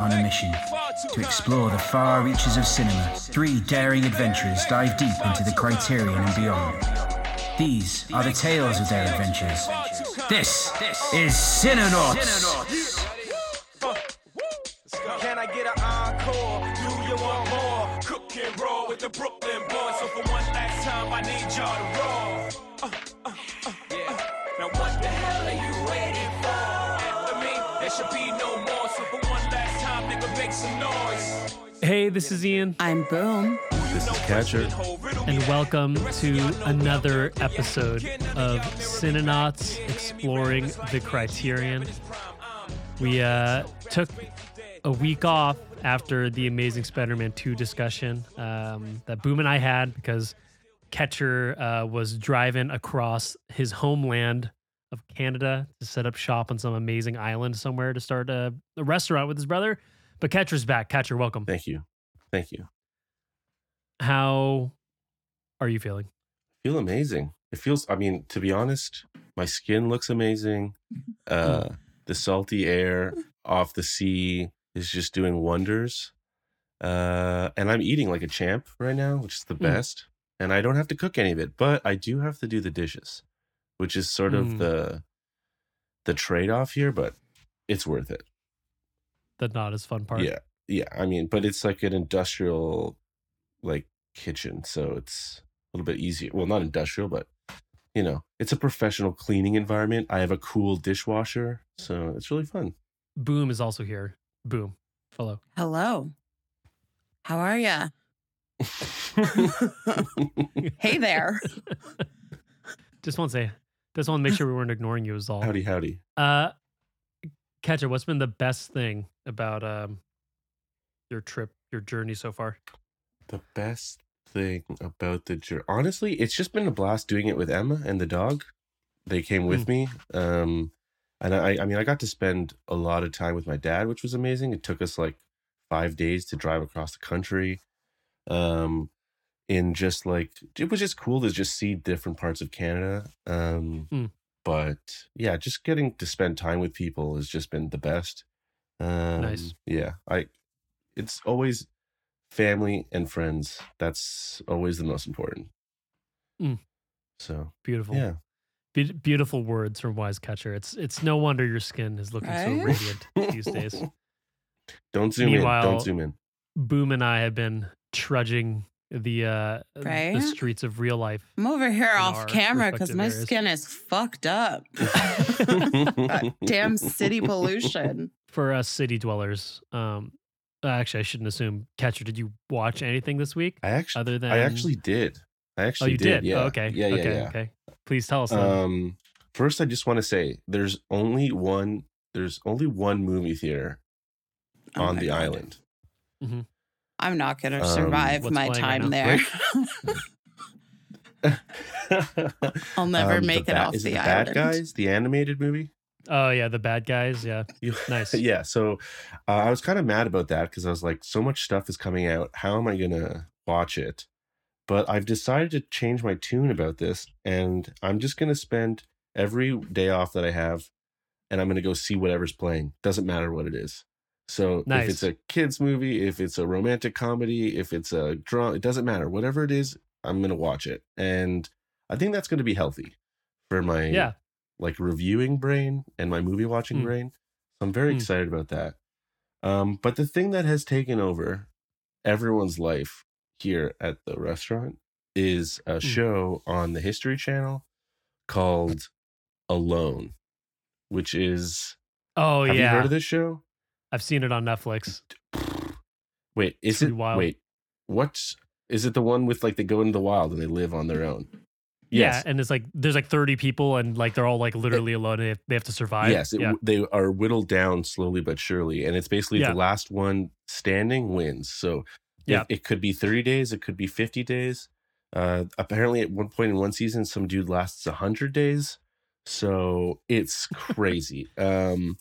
On a mission to explore the far reaches of cinema, three daring adventurers dive deep into the criterion and beyond. These are the tales of their adventures. This is Cinenauts! Hey, this is Ian, I'm Boom. This is Catcher. and welcome to another episode of Cinenauts Exploring the Criterion. We uh, took a week off after the Amazing Spider-Man 2 discussion um, that Boom and I had because Catcher uh, was driving across his homeland of Canada to set up shop on some amazing island somewhere to start a, a restaurant with his brother. But Catcher's back. Catcher, welcome. Thank you. Thank you. How are you feeling? feel amazing. It feels, I mean, to be honest, my skin looks amazing. Uh, the salty air off the sea is just doing wonders. Uh, and I'm eating like a champ right now, which is the Mm. best. And I don't have to cook any of it, but I do have to do the dishes, which is sort of Mm. the the trade off here, but it's worth it. The not as fun part. Yeah. Yeah. I mean, but it's like an industrial like kitchen. So it's a little bit easier. Well, not industrial, but you know, it's a professional cleaning environment. I have a cool dishwasher. So it's really fun. Boom is also here. Boom. Hello. Hello. How are ya? Hey there. Just want to say, just want to make sure we weren't ignoring you. Is all. howdy, howdy. Uh, Catcher, what's been the best thing about um your trip, your journey so far? The best thing about the journey, honestly, it's just been a blast doing it with Emma and the dog. They came with me. Um, and I, I mean, I got to spend a lot of time with my dad, which was amazing. It took us like five days to drive across the country. Um, in just like, it was just cool to just see different parts of Canada. Um, Hmm. But yeah, just getting to spend time with people has just been the best. Um, Nice. Yeah. I, it's always family and friends. That's always the most important. Mm. So Beautiful. yeah, Be- beautiful words from Wise Catcher. It's it's no wonder your skin is looking so radiant these days. don't zoom Meanwhile- in. Don't zoom in. Boom and I have been trudging the uh the streets of real life. I'm over here off camera because my areas. skin is fucked up. Damn city pollution. For us city dwellers, um, actually, I shouldn't assume. Catcher, did you watch anything this week I actually, other than? I actually did. I actually Oh, you did. Yeah. Oh, okay. Yeah. Yeah. okay. yeah. Okay. Please tell us. then. Um, first, I just want to say there's only one. There's only one movie theater Oh on my the God. island. I'm not going to Um, survive What's my playing right time there. I'll never Um, the make it Ba- off is the, it the island. Bad Guys, the animated movie. oh yeah, the bad guys. Yeah. You- Nice. yeah. So uh, I was kind of mad about that because I was like, so much stuff is coming out. How am I gonna watch it? But I've decided to change my tune about this, and I'm just gonna spend every day off that I have, and I'm gonna go see whatever's playing. Doesn't matter what it is. So if it's a kids movie, if it's a romantic comedy, if it's a drama, it doesn't matter. Whatever it is, I'm gonna watch it, and I think that's gonna be healthy for my Yeah. like reviewing brain and my movie watching Mm. brain. So I'm very Mm. excited about that. Um, but the thing that has taken over everyone's life here at the restaurant is a show on the History Channel called Alone, which is Oh have yeah. you heard of this show? I've seen it on Netflix. Wait, is it wild. wait? What is it? The one with like they go into the wild and they live on their own? Yeah, and it's like there's like 30 people and like they're all like literally alone. And they, have, they have to survive. Yes, it, yeah. they are whittled down slowly but surely, and it's basically Yeah. the last one standing wins. So, Yeah. it, it could be thirty days, it could be fifty days. Uh, apparently, at one point in one season, some dude lasts hundred days. So it's crazy. um,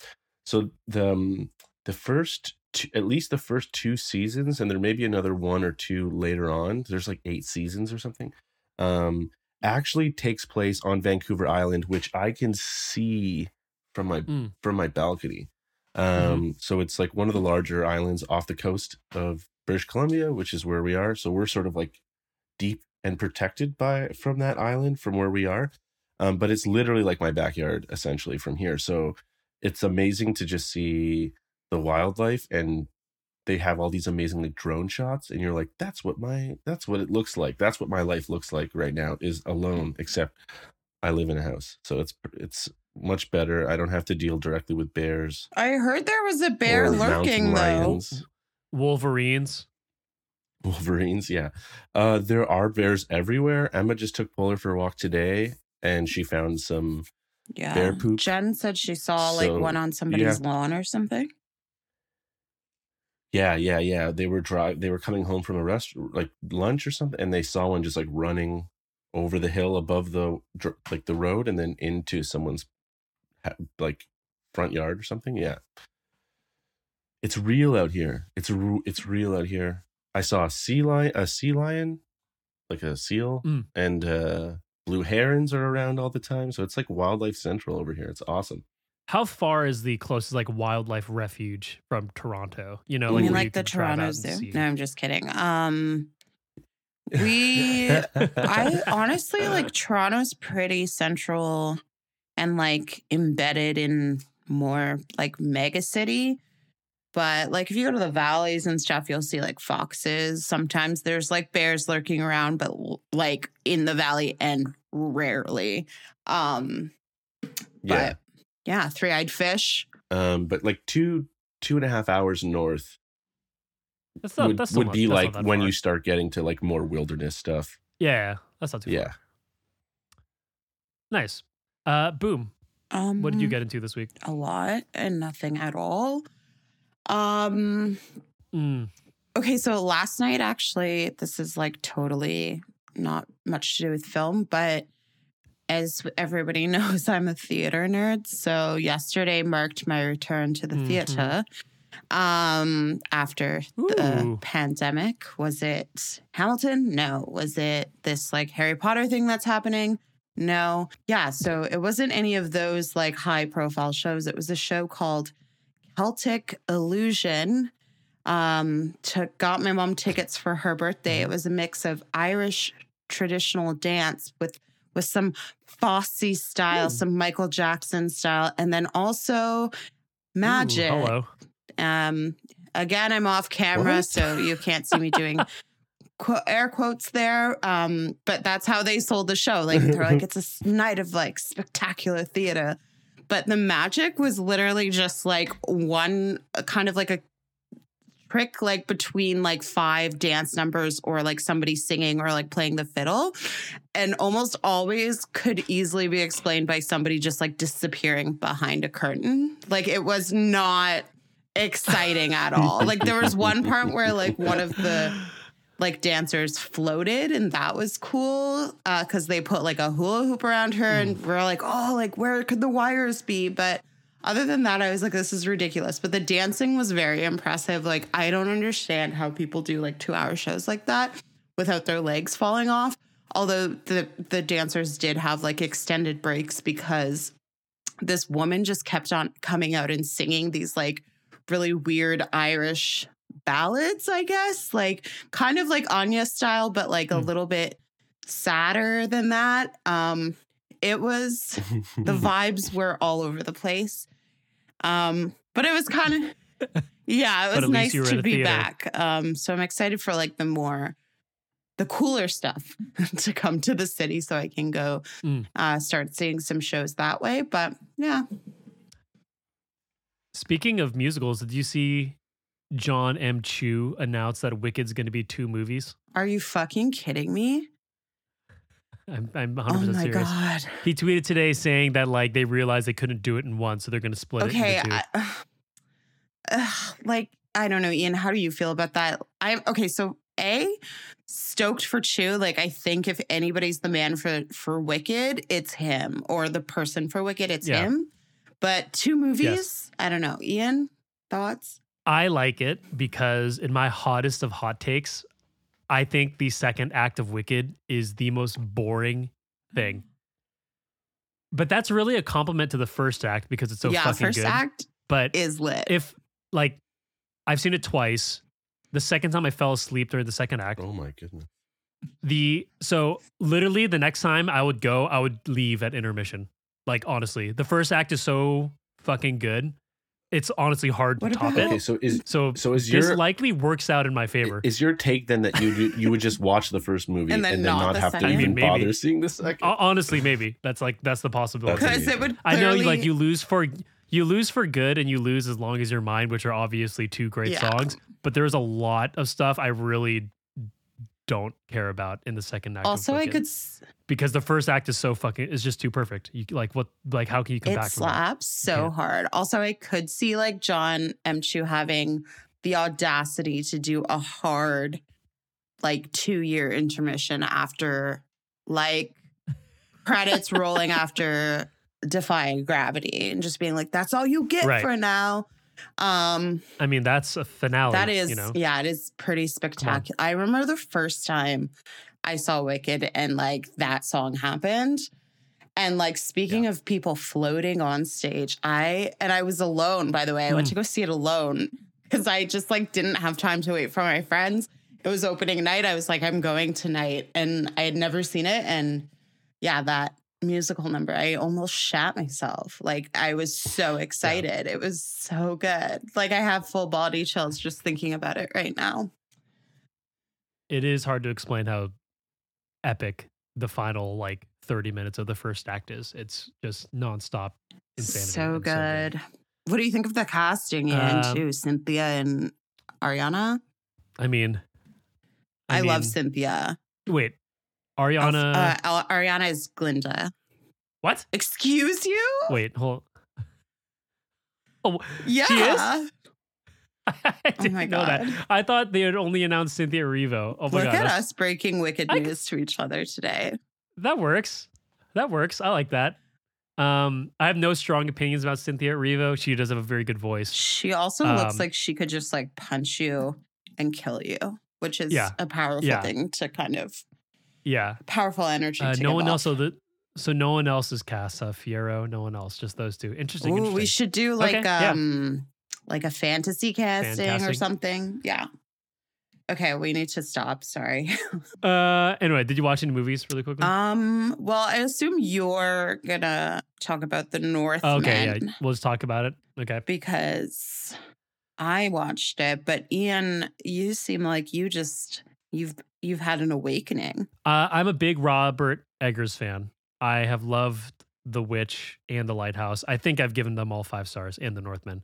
so the um, the first, two, at least the first two seasons, and there may be another one or two later on. There's like eight seasons or something. Um, actually takes place on Vancouver Island, which I can see from my Mm. from my balcony. Um, So it's like one of the larger islands off the coast of British Columbia, which is where we are. So we're sort of like deep and protected by from that island from where we are. Um, but it's literally like my backyard essentially from here. So it's amazing to just see the wildlife and they have all these amazing like drone shots and you're like that's what my that's what it looks like that's what my life looks like right now is alone except i live in a house so it's it's much better i don't have to deal directly with bears I heard there was a bear lurking mountain though. Wolverines. wolverines yeah uh there are bears everywhere emma just took polar for a walk today and she found some Yeah. Bear poop. Jen said she saw like So, one on somebody's lawn or something. Yeah, yeah, yeah. They were drive. They were coming home from a rest, like lunch or something, and they saw one just like running over the hill above the like the road, and then into someone's like front yard or something. Yeah, it's real out here. It's it's real out here. I saw a sea lion, a sea lion, like a seal, Mm. and uh blue herons are around all the time. So it's like wildlife central over here. It's awesome. How far is the closest like wildlife refuge from Toronto? You know, like mean, like the could drive out Toronto Zoo. see? No, I'm just kidding. Um, we, I honestly like Toronto's pretty central and like embedded in more like mega city. But like if you go to the valleys and stuff, you'll see like foxes. Sometimes there's like bears lurking around, but like in the valley and rarely. Um, yeah. but yeah, three eyed fish. um, but like two two and a half hours north That's not, would, that's so would much- be that's like that when far. you start getting to like more wilderness stuff. Yeah, that's not too Yeah. far. Nice. Uh, boom. Um, What did you get into this week? A lot and nothing at all. Um, Mm. Okay, so last night, actually, this is like totally not much to do with film, but as everybody knows, I'm a theater nerd. So yesterday marked my return to the Mhm. theater um after the pandemic. Was it hamilton? No. Was it this like harry potter thing that's happening? No. Yeah so it wasn't any of those like high profile shows. It was a show called celtic illusion um took got my mom tickets for her birthday. It was a mix of irish traditional dance with with some Fosse style Ooh. some michael jackson style and then also Ooh, magic hello. um, again, I'm off camera, What? so you can't see me doing qu- air quotes there. Um, but that's how they sold the show. Like they're like, it's a night of like spectacular theater. But the magic was literally just like one kind of like a trick, like between like five dance numbers or like somebody singing or like playing the fiddle. And almost always could easily be explained by somebody just like disappearing behind a curtain. Like it was not exciting at all. Like there was one part where like one of the like dancers floated and that was cool uh cuz they put like a hula hoop around her and we're like, "Oh, like where could the wires be?" But other than that, I was like, this is ridiculous. But the dancing was very impressive. Like, I don't understand how people do like two hour shows like that without their legs falling off. Although the the dancers did have like extended breaks because this woman just kept on coming out and singing these like really weird Irish ballads, I guess, like kind of like Enya style, but like a Hmm. little bit sadder than that. Um, it was the vibes were all over the place. Um, but it was kind of yeah, it was nice you were in to be theater. back. Um, so I'm excited for like the more the cooler stuff to come to the city so I can go Mm. uh start seeing some shows that way. But yeah. Speaking of musicals, did you see John M. Chu announce that Wicked's going to be two movies? Are you fucking kidding me? I'm, I'm 100% Oh my serious. god. He tweeted today saying that like they realized they couldn't do it in one, so they're going to split Okay. it into two. Like I don't know, Ian. How do you feel about that? I'm okay. So a stoked for Chu. Like I think if anybody's the man for for Wicked, it's him, or the person for Wicked, it's Yeah. him. But two movies, I don't know. Ian, thoughts? I like it because in my hottest of hot takes, I think the second act of Wicked is the most boring thing. Mm. But that's really a compliment to the first act because it's so yeah, fucking first good. act but is lit. if like I've seen it twice. The second time I fell asleep during the second act. Oh my goodness. The so literally the next time I would go, I would leave at intermission. Like honestly, the first act is so fucking good. It's honestly hard What to top about- Okay, it. so is So so is this your likely works out in my favor. is your take then that you do, you would just watch the first movie And and then then, not not, the have to second. even I mean, maybe. bother seeing the second? Honestly, maybe that's like that's the possibility. Because it would. I know, like you lose for you lose for good, and you lose as long as your mind, which are obviously two great Yeah. songs. But there's a lot of stuff I really don't care about in the second act. Also, I could. s- because the first act is so fucking is just too perfect. You like what like how can you come It back that? slaps so hard. Also, I could see like John M. Chu having the audacity to do a hard, like two year intermission after like credits rolling after defying gravity and just being like, that's all you get Right. for now. Um, I mean, that's a finale. that is, you know. yeah, it is pretty spectacular. I remember the first time I saw Wicked and like that song happened. And like speaking of people floating on stage, I and I was alone, by the way. I went Mm. to go see it alone because I just like didn't have time to wait for my friends. It was opening night. I was like, I'm going tonight. And I had never seen it. And yeah, that musical number, I almost shat myself. Like I was so excited. It was so good. Like I have full body chills just thinking about it right now. It is hard to explain how epic the final like 30 minutes of the first act is. It's just nonstop insanity. So and good. What do you think of the casting in Um, too? Cynthia and Ariana? I mean, I, love mean, Cynthia. Wait, Ariana. Uh, Ariana is Glinda. what? Excuse you? Wait, hold. Oh, Yeah. I didn't my know that. I thought they had only announced Cynthia Erivo. Oh my Look god, at that's- us breaking wicked I- news to each other today. that works. That works. I like that. Um, I have no strong opinions about Cynthia Erivo. She does have a very good voice. She also Um, looks like she could just like punch you and kill you, which is Yeah. a powerful Yeah. thing to kind of Yeah. powerful energy. Uh, no one off. else. So the so no one else is cast. Uh, Fiyero. No one else. Just those two. Interesting. Ooh, interesting. we should do like Okay, yeah. um like a fantasy casting or something. Yeah. Okay, we need to stop. Sorry. Uh, anyway, did you watch any movies really quickly? um. Well, I assume you're gonna talk about the Northman okay, yeah. We'll just talk about it. Okay. because I watched it, but Ian, you seem like you just you've you've had an awakening. Uh, I'm a big Robert Eggers fan. I have loved The Witch and The Lighthouse. I think I've given them all five stars and The Northman.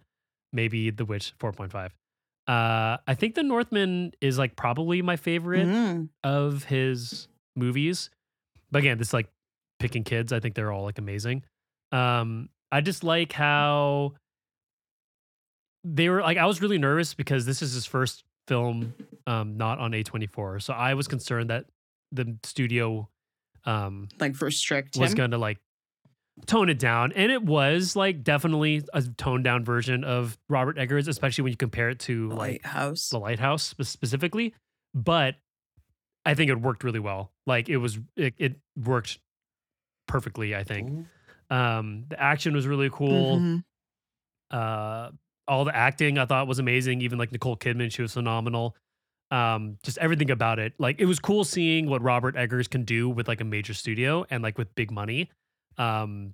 Maybe The Witch 4.5. Uh, I think The Northman is like probably my favorite Mm. of his movies. But again, this is like picking kids. I think they're all like amazing. Um, I just like how they were like I was really nervous because this is his first film um not on A24. So I was concerned that the studio um Like restrict was going to like tone it down. And it was like definitely a toned down version of Robert Eggers especially when you compare it to like Lighthouse. the lighthouse specifically. But i think it worked really well. Like it was it, it worked perfectly i think. Um the action was really cool. Mhm. uh all the acting i thought was amazing. Even like nicole kidman she was phenomenal um just everything about it. Like it was cool seeing what robert eggers can do with like a major studio and like with big money. Um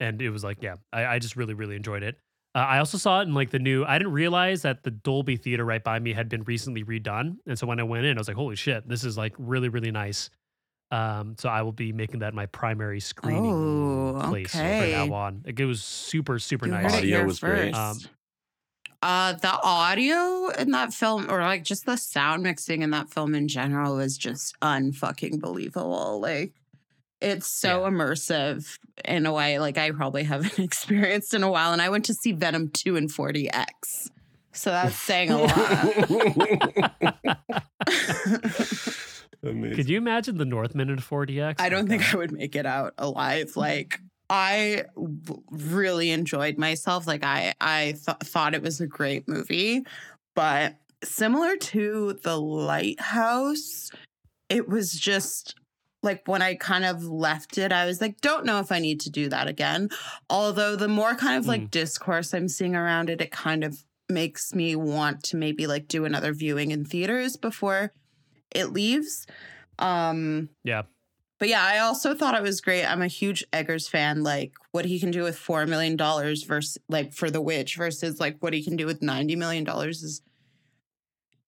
and it was like yeah i, I just really really enjoyed it. Uh, i also saw it in like the new i didn't realize that the dolby theater right by me had been recently redone. And so when i went in i was like holy shit this is like really really nice. Um so i will be making that my primary screening Oh, place from now on. Like, it was super super You nice. heard Audio here was great. Um, uh, the audio in that film, or like just the sound mixing in that film in general, was just unfucking believable. Like, it's so Yeah. immersive in a way like I probably haven't experienced in a while. And I went to see Venom 2 and 4DX. So that's saying a lot. Amazing. Could you imagine the Northman in 4DX? I don't Like, think I would make it out alive. Like I really enjoyed myself. Like I I th- thought it was a great movie, but similar to The Lighthouse, it was just like when I kind of left it, I was like, don't know if I need to do that again. Although the more kind of like Mm. discourse I'm seeing around it, it kind of makes me want to maybe like do another viewing in theaters before it leaves. Um Yeah. But yeah, I also thought it was great. I'm a huge Eggers fan. Like what he can do with four million dollars versus like for the witch versus like what he can do with ninety million dollars is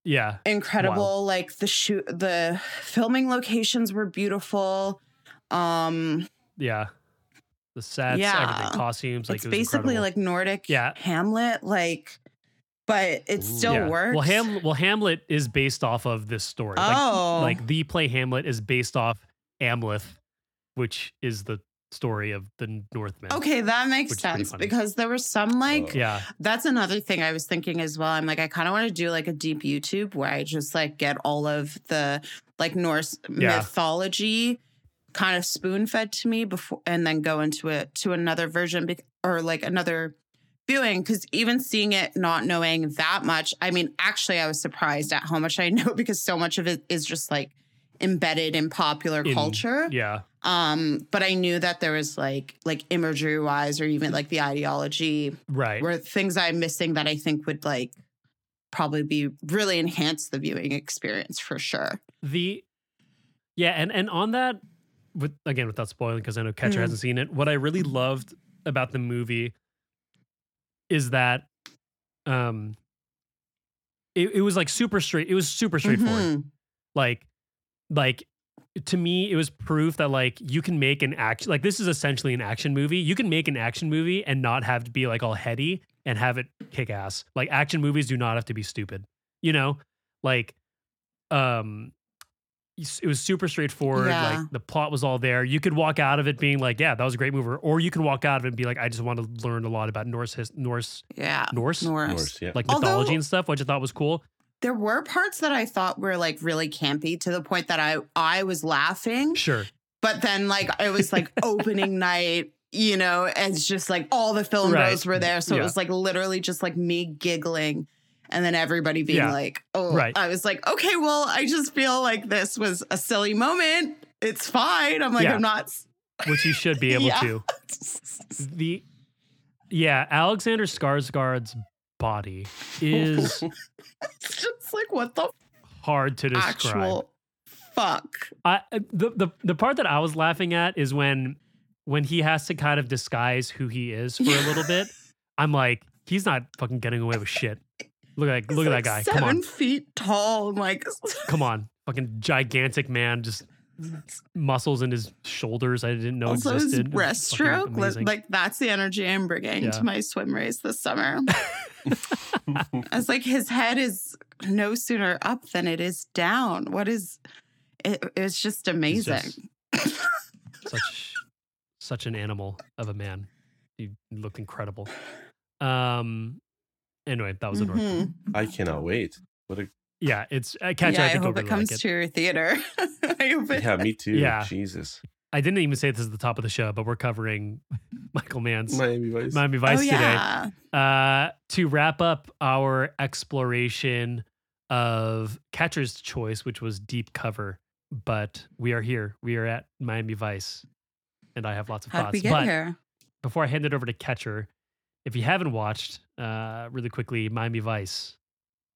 Yeah. incredible. Like the shoot, the filming locations were beautiful. Um, Yeah. The sets, Yeah. everything, costumes, like it's it was basically incredible. like Nordic Yeah. Hamlet. Like, but it still Yeah. works. Well, Ham well Hamlet is based off of this story. Oh. Like, like the play Hamlet is based off Amleth, which is the story of the Northmen. Okay, that makes Which is pretty sense because there was some like Oh. Yeah. That's another thing I was thinking as well. I'm like, I kind of want to do like a deep YouTube where I just like get all of the like Norse Yeah. mythology kind of spoon fed to me before, and then go into it to another version bec- or like another viewing. Because even seeing it, not knowing that much, I mean, actually, I was surprised at how much I know because so much of it is just like embedded in popular In- culture Yeah. um but i knew that there was like like imagery wise or even like the ideology Right. were things I'm missing that I think would like probably be really enhance the viewing experience for sure. The yeah, and and on that, with again without spoiling because I know Catcher Mhm. hasn't seen it. What I really loved about the movie is that, um, it, it was like super straight. It was super straightforward. Mhm. Like, like to me, it was proof that like you can make an action. Like this is essentially an action movie. You can make an action movie and not have to be like all heady and have it kick ass. Like action movies do not have to be stupid. You know, like, um, it was super straightforward. Yeah. Like the plot was all there. You could walk out of it being like, yeah, that was a great movie, or you can walk out of it and be like, I just want to learn a lot about Norse his, Norse Yeah. Norse Norse. Norse, yeah. like Although- mythology and stuff, which I thought was cool. There were parts that I thought were like really campy to the point that I I was laughing, Sure. but then like it was like opening night, you know, and it's just like all the film Right. bros were there, so Yeah. it was like literally just like me giggling. And then everybody being Yeah. like, oh, Right. I was like, okay, well, I just feel like this was a silly moment. It's fine. I'm like, Yeah. I'm not. Which you should be able Yeah. to. The yeah, Alexander Skarsgård's body is it's just like, what the hard to describe. actual fuck? I uh, the, the the part that I was laughing at is when when he has to kind of disguise who he is for a little bit. I'm like, he's not fucking getting away with shit. Look at He's look at that guy. Seven Come on. feet tall. I'm like, Come on. Fucking gigantic man, just muscles in his shoulders I didn't know also his existed. Fucking breaststroke. Like that's the energy I'm bringing Yeah. to my swim race this summer. I was like, his head is no sooner up than it is down. What is? It, it's just He's amazing. just such such an animal of a man. He looked incredible. Um anyway, that was a North. Mhm. I cannot wait. What a Yeah, it's uh, catch. yeah, I I hope it really comes like it. to your theater. I hope it. yeah, me too. Yeah. Jesus. I didn't even say this is the top of the show, but we're covering Michael Mann's Miami Vice. Miami Vice oh yeah. today. Uh, to wrap up our exploration of Catcher's Choice, which was deep cover, but we are here. We are at Miami Vice, and I have lots of How did thoughts. we get but here? before I hand it over to Catcher, if you haven't watched, uh, really quickly, Miami Vice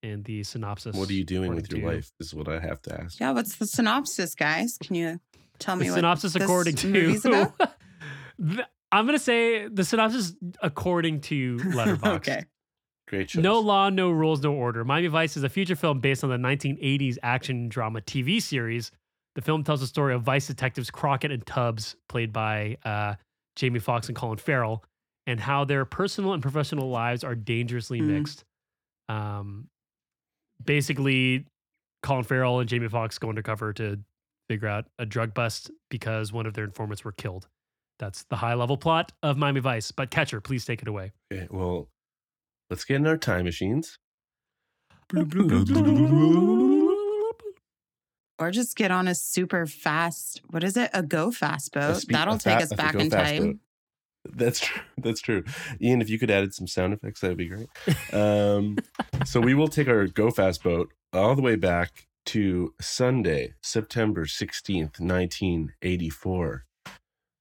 and the synopsis. What are you doing with your life? Is what I have to ask. Yeah, what's the synopsis, guys? Can you tell The me what synopsis this according to movie's about? The- I'm gonna say the synopsis according to Letterboxd. okay. Great show. No law, no rules, no order. Miami Vice is a feature film based on the 1980s action drama TV series. The film tells the story of Vice detectives Crockett and Tubbs, played by uh, Jamie Foxx and Colin Farrell, and how their personal and professional lives are dangerously Mm. mixed. Um, basically, Colin Farrell and Jamie Foxx go undercover to figure out a drug bust because one of their informants were killed. That's the high level plot of Miami Vice. But Catcher, please take it away. Okay, well, let's get in our time machines. Or just get on a super fast, what is it? A go fast boat. speed- That'll a take fa- us back in time. boat. That's true. That's true. Ian, if you could add some sound effects, that would be great. Um, so we will take our go fast boat all the way back to Sunday, September 16th, 1984,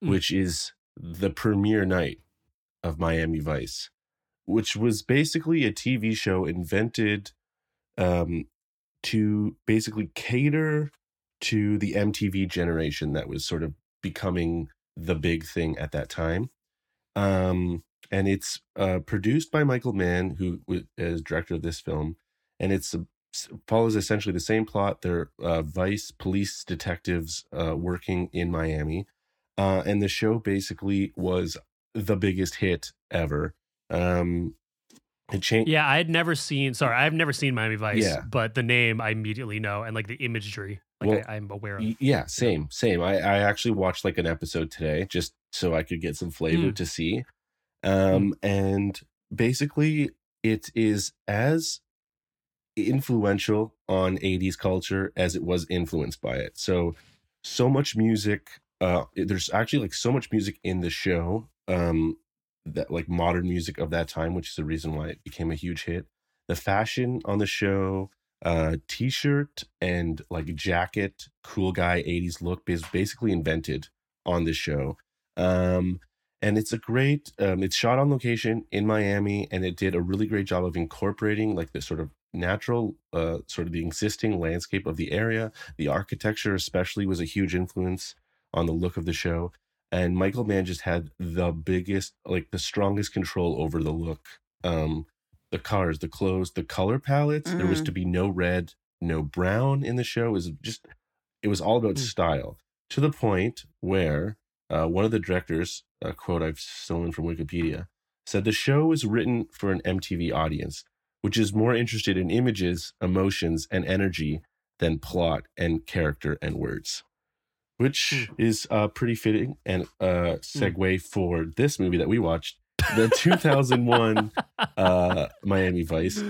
Mm. which is the premiere night of Miami Vice, which was basically a TV show invented um, to basically cater to the MTV generation that was sort of becoming the big thing at that time. Um, and it's uh, produced by Michael Mann, who wa- director of this film, and it's follows essentially the same plot. They're uh, vice police detectives uh, working in Miami, uh, and the show basically was the biggest hit ever. Um, it changed. Yeah, I had never seen. Sorry, I've never seen Miami Vice. Yeah. but the name I immediately know, and like the imagery, like Well, I, I'm aware of. Yeah, same, same. I, I actually watched like an episode today just so I could get some flavor Mm. to see. Um, and basically, it is as influential on 80s culture as it was influenced by it. So, so much music. Uh, there's actually like so much music in the show. Um, that like modern music of that time, which is the reason why it became a huge hit. The fashion on the show, uh t-shirt and like jacket cool guy 80s look is basically invented on the show um and it's a great um it's shot on location in miami and it did a really great job of incorporating like the sort of natural uh sort of the existing landscape of the area the architecture especially was a huge influence on the look of the show and michael mann just had the biggest like the strongest control over the look um the cars, the clothes, the color palettes. There was Mm. to be no red, no brown in the show. It was just, it was all about Mm. style to the point where uh, one of the directors, a quote I've stolen from Wikipedia, said the show was written for an MTV audience, which is more interested in images, emotions, and energy than plot and character and words. Which is uh, pretty fitting and uh, segue for this movie that we watched, the 2001 uh, Miami Vice,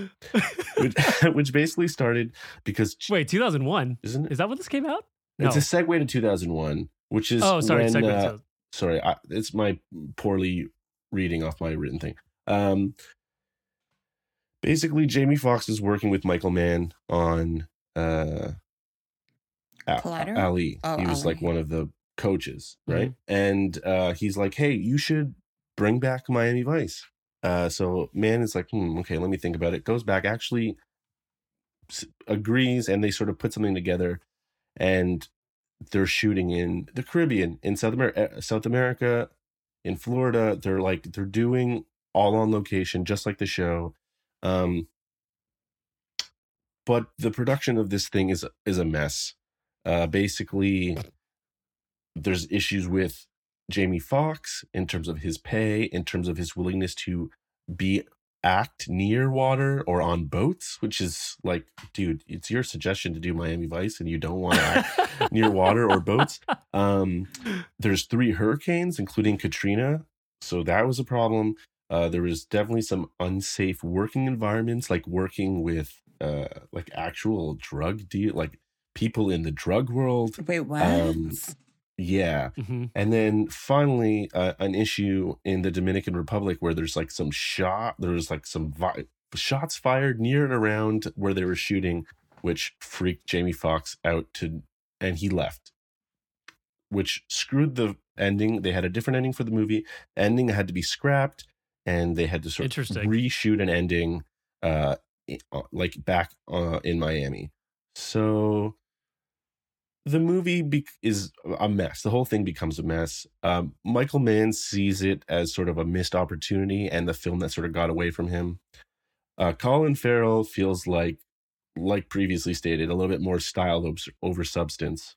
which, which basically started because Wait, 2001 isn't it? is that when this came out? It's a segue to 2001, which is oh, sorry, when, segue uh, to- sorry, I, it's my poorly reading off my written thing. Um, basically, Jamie Foxx is working with Michael Mann on uh, Collateral? Ali. Oh, he was Ali. like one of the coaches, Mm-hmm. right? And uh, he's like, "Hey, you should bring back Miami Vice." Uh, so Mann is like, "Hmm, okay, let me think about it." Goes back, actually agrees, and they sort of put something together, and they're shooting in the Caribbean, in South America, South America, in Florida. They're like they're doing all on location, just like the show. Um, but the production of this thing is is a mess. Uh, basically, there's issues with Jamie Foxx in terms of his pay, in terms of his willingness to be act near water or on boats, which is like, dude, it's your suggestion to do Miami Vice and you don't want to act near water or boats. Um, there's three hurricanes, including Katrina, so that was a problem. Uh, there was definitely some unsafe working environments, like working with uh, like actual drug deal, like people in the drug world. Wait, what? Um, Yeah, Mhm. and then finally, uh, an issue in the Dominican Republic where there's like some shot, there was like some vi- shots fired near and around where they were shooting, which freaked Jamie Foxx out to, and he left, which screwed the ending. They had a different ending for the movie. Ending had to be scrapped, and they had to sort of reshoot an ending, uh, uh, like back uh, in Miami. So the movie be- is a mess. The whole thing becomes a mess. Um, Michael Mann sees it as sort of a missed opportunity and the film that sort of got away from him. Uh, Colin Farrell feels like, like previously stated, a little bit more style over- over substance.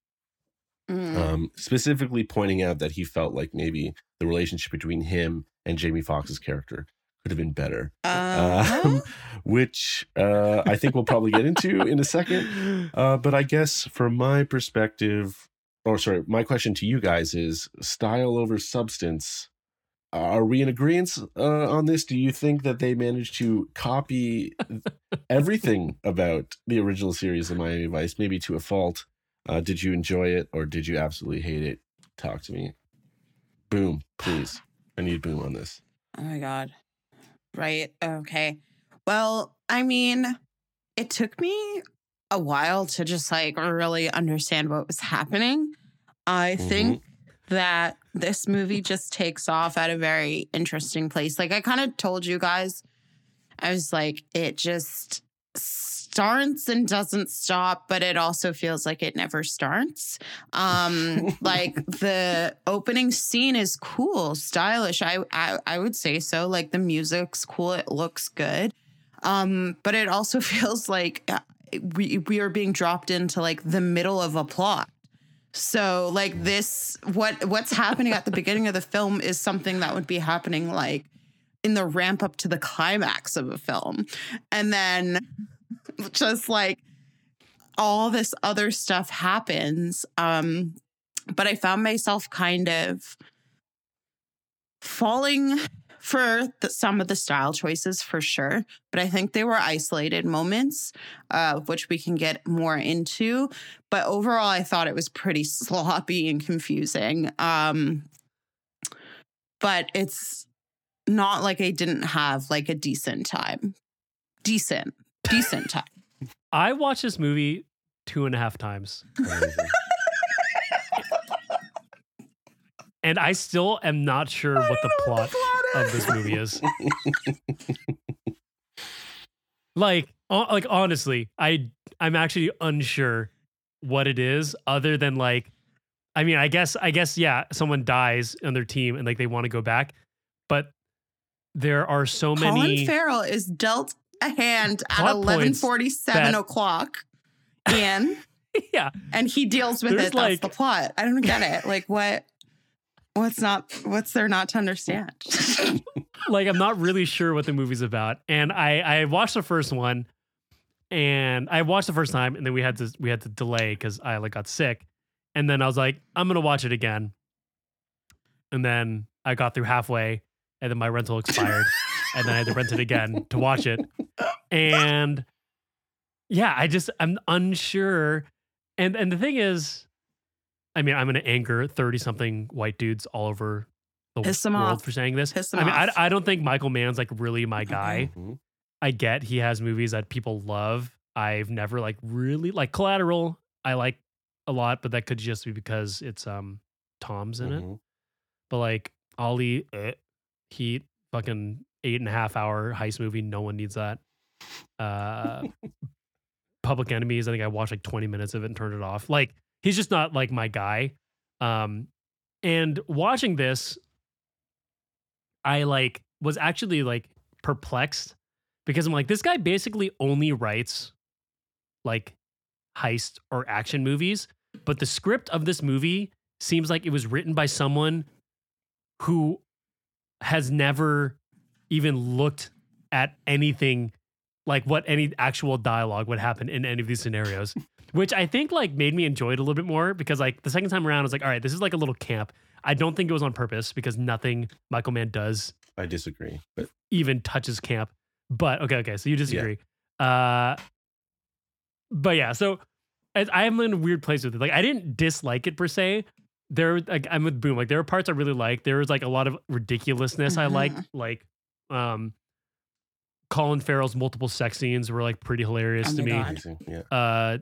Mm. Um, specifically pointing out that he felt like maybe the relationship between him and Jamie Foxx's character could have been better Uh-huh. um, which uh, I think we'll probably get into in a second. Uh, but I guess from my perspective, or sorry, my question to you guys is style over substance. Are we in agreement uh, on this? Do you think that they managed to copy everything about the original series of Miami Vice, maybe to a fault? Uh, did you enjoy it or did you absolutely hate it? Talk to me. Boom, please. I need boom on this. Oh my God. Right. Okay. Well, I mean, it took me a while to just like really understand what was happening. I think that this movie just takes off at a very interesting place. Like I kind of told you guys, I was like, it just starts and doesn't stop, but it also feels like it never starts. Um, like the opening scene is cool, stylish. I, I I would say so. Like the music's cool, it looks good. Um, but it also feels like uh, we we are being dropped into like the middle of a plot. So like this what what's happening at the beginning of the film is something that would be happening like in the ramp up to the climax of a film. And then just like all this other stuff happens. Um but I found myself kind of falling for the, some of the style choices for sure, but I think they were isolated moments, uh, which we can get more into. But overall, I thought it was pretty sloppy and confusing. Um, but it's not like I didn't have like a decent time. Decent, decent time. I watched this movie two and a half times, and I still am not sure what the plot of this movie is. like, uh, like honestly, I I'm actually unsure what it is, other than like, I mean, I guess I guess yeah, someone dies on their team and like they want to go back, but there are so Colin many. Colin Farrell is dealt a hand at eleven forty seven o'clock. Ian. yeah, and he deals with There's it. like- That's the plot. I don't get it. Like what? What's not? What's there not to understand? like I'm not really sure what the movie's about. And I I watched the first one, and I watched the first time, and then we had to we had to delay because I like got sick, and then I was like I'm gonna watch it again, and then I got through halfway, and then my rental expired, and then I had to rent it again to watch it, and yeah, I just I'm unsure, and and the thing is. I mean, I'm going to anger 30 something white dudes all over the Piss 'em world off. for saying this. Piss 'em I mean, off. I, I don't think Michael Mann's like really my guy. Mhm. I get he has movies that people love. I've never like really like Collateral. I like a lot, but that could just be because it's um Tom's in it. Mhm. But like Ali, eh, Heat, fucking eight and a half hour heist movie. No one needs that. Uh, Public Enemies. I think I watched like 20 minutes of it and turned it off. Like he's just not like my guy. Um, and watching this, I like was actually like perplexed because I'm like, this guy basically only writes like heist or action movies, but the script of this movie seems like it was written by someone who has never even looked at anything like what any actual dialogue would happen in any of these scenarios which i think like made me enjoy it a little bit more because like the second time around i was like all right this is like a little camp i don't think it was on purpose because nothing michael mann does I disagree, but even touches camp. But okay, okay, so you disagree. Uh but yeah, so I- I'm in a weird place with it. Like I didn't dislike it per se. There like I'm with Boom. Like there are parts I really like. There was like a lot of ridiculousness I like. Like um Colin Farrell's multiple sex scenes were like pretty hilarious Oh to me. God. Yeah. Uh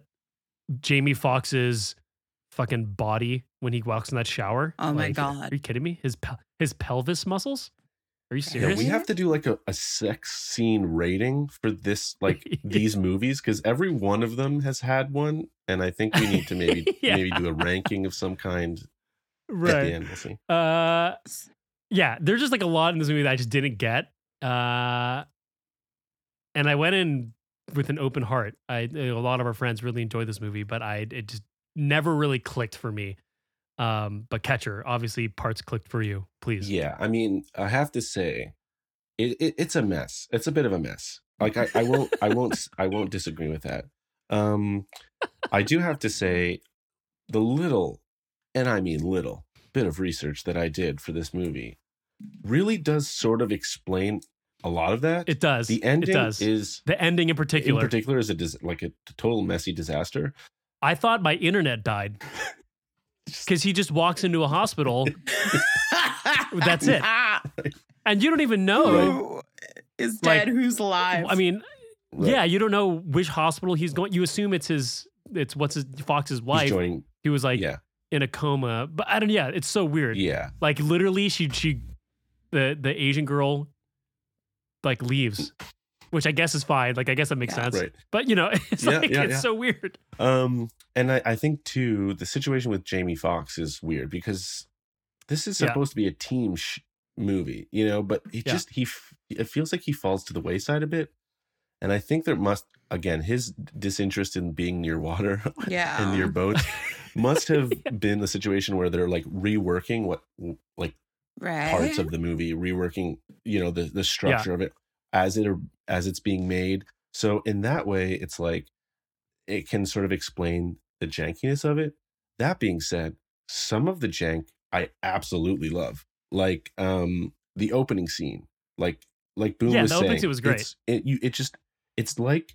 Jamie Foxx's fucking body when he walks in that shower. Oh my God. Are you kidding me? His pel- his pelvis muscles? Are you Yeah, serious? we have to do like a, a sex scene rating for this, like these movies, because every one of them has had one, and I think we need to maybe Yeah. maybe do a ranking of some kind at the right. end. We'll see. Uh, yeah, there's just like a lot in this movie that I just didn't get. Uh, and I went in with an open heart. I a lot of our friends really enjoyed this movie, but I it just never really clicked for me. Um, but Catcher, obviously, parts clicked for you. Please. Yeah, I mean, I have to say, it, it it's a mess. It's a bit of a mess. Like I, I won't I won't I won't disagree with that. Um, I do have to say, the little, and I mean little, bit of research that I did for this movie really does sort of explain a lot of that. It does. the ending It does. is the ending in particular. in particular. particular is a dis- like a total messy disaster. I thought my internet died because he just walks into a hospital That's it. And you don't even know. Who is Like, dead? who's alive? I mean, Right. Yeah, you don't know which hospital he's going. You assume it's his. It's what's his Foxx's He's wife. joining. he was like yeah, in a coma, but I don't. Yeah, it's so weird. yeah, Like literally, she she, the the Asian girl, like leaves, which I guess is fine. Like I guess that makes Yeah. sense. right. But you know, it's Yeah, like yeah, it's yeah. so weird. Um, and I, I think too the situation with Jamie Foxx is weird because this is Yeah. supposed to be a team sh- movie, you know, but it Yeah. just he f- it feels like he falls to the wayside a bit, and I think there must again his disinterest in being near water Yeah. and near boats must have been the situation where they're like reworking what like right. parts of the movie, reworking, you know, the the structure of it as it as it's being made. So in that way, it's like it can sort of explain the jankiness of it. That being said, some of the jank I absolutely love, like um the opening scene, like like Boom Yeah, was the opening saying, scene was great. It you it just it's like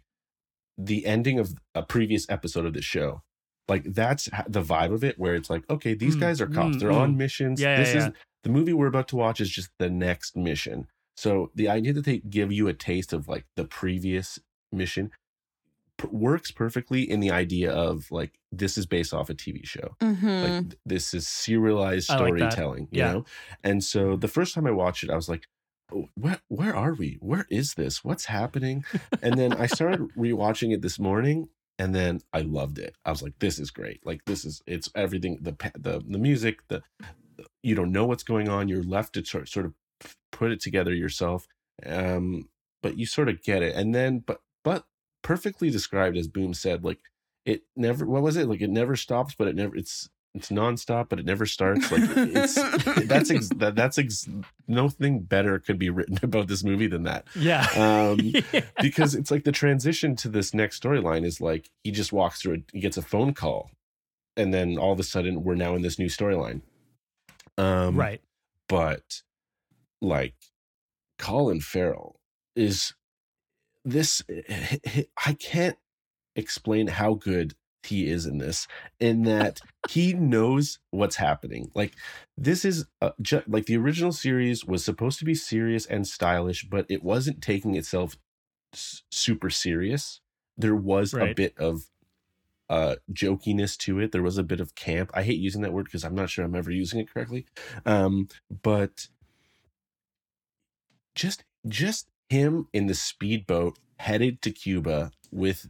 the ending of a previous episode of the show. Like that's the vibe of it, where it's like, okay, these Mm, guys are cops. mm, They're mm. on missions. Yeah, this yeah, is yeah. The movie we're about to watch is just the next mission. So the idea that they give you a taste of like the previous mission p- works perfectly in the idea of like this is based off a TV show. Mhm. Like th- this is serialized I like storytelling, you Yeah. know? And so the first time I watched it, I was like, "Oh, where where are we? Where is this? What's happening? And then I started rewatching it this morning and then I loved it. I was like, this is great. Like this is it's everything the the the music, the you don't know what's going on. You're left to sort sort of put it together yourself. Um but you sort of get it. And then but but perfectly described as Boom said, like it never what was it? Like it never stops, but it never it's it's nonstop, but it never starts. Like it's that's ex- that, that's ex- nothing better could be written about this movie than that. Yeah. Um, Yeah. because it's like the transition to this next storyline is like he just walks through it, he gets a phone call, and then all of a sudden we're now in this new storyline. Um, right. but like Colin Farrell is this I can't explain how good he is in this in that he knows what's happening. Like this is uh, ju- like the original series was supposed to be serious and stylish but it wasn't taking itself s- super serious. There was a bit of uh jokiness to it. There was a bit of camp. I hate using that word because i'm not sure i'm ever using it correctly. Um but just just him in the speedboat headed to cuba with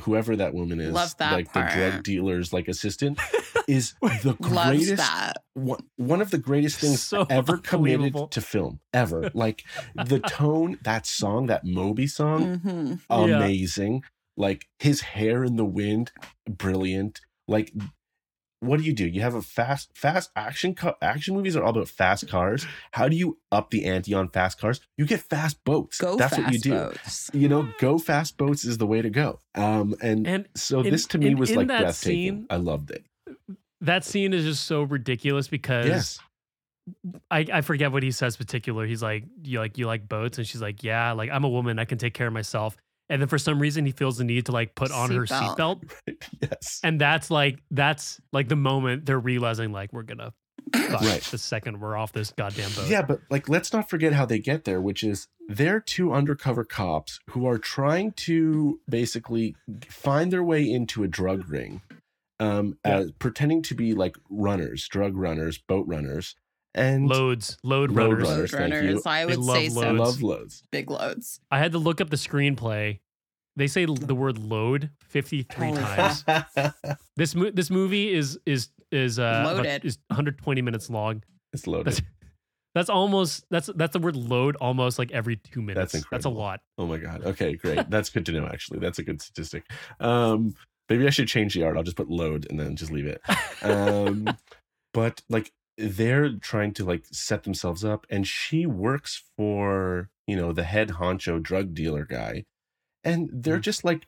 whoever that woman is Love that like the drug dealer's like assistant is the Loves greatest that. one, one of the greatest things So ever committed to film ever. Like the tone that song that moby song hmm Yeah. Amazing like his hair in the wind brilliant. Like what do you do? You have a fast fast action car action movies are all about fast cars. How do you up the ante on fast cars? You get fast boats. Go that's fast what you do. boats. you know go fast boats is the way to go. Um and, And so in- this to me in- was in like that breathtaking. scene- i loved it. That scene is just so ridiculous because yes. I, I forget what he says particular. He's like, you like you like boats, and she's like, yeah, like I'm a woman, I can take care of myself. And then for some reason he feels the need to like put on her Seatbelt. seatbelt, yes and that's like that's like the moment they're realizing like we're gonna fuck Right. the second we're off this goddamn boat. Yeah, but like let's not forget how they get there, which is they're two undercover cops who are trying to basically find their way into a drug ring, um, Yeah. as, pretending to be like runners, drug runners, boat runners, and loads, load Road runners. runners. Load thank you. runners. I would love say so. loads. love loads. Big loads. I had to look up the screenplay. They say the word load 53 times. This mo- this movie is is is uh about- Loaded. is 120 minutes long. it's loaded. That's that's almost that's that's the word load almost like every 2 minutes. That's, incredible. That's a lot. Oh my god. Okay, great. That's good to know. Actually, that's a good statistic. Um, maybe I should change the art. I'll just put load and then just leave it. Um, but like they're trying to like set themselves up, and she works for you know the head honcho drug dealer guy, and they're Mhm. just like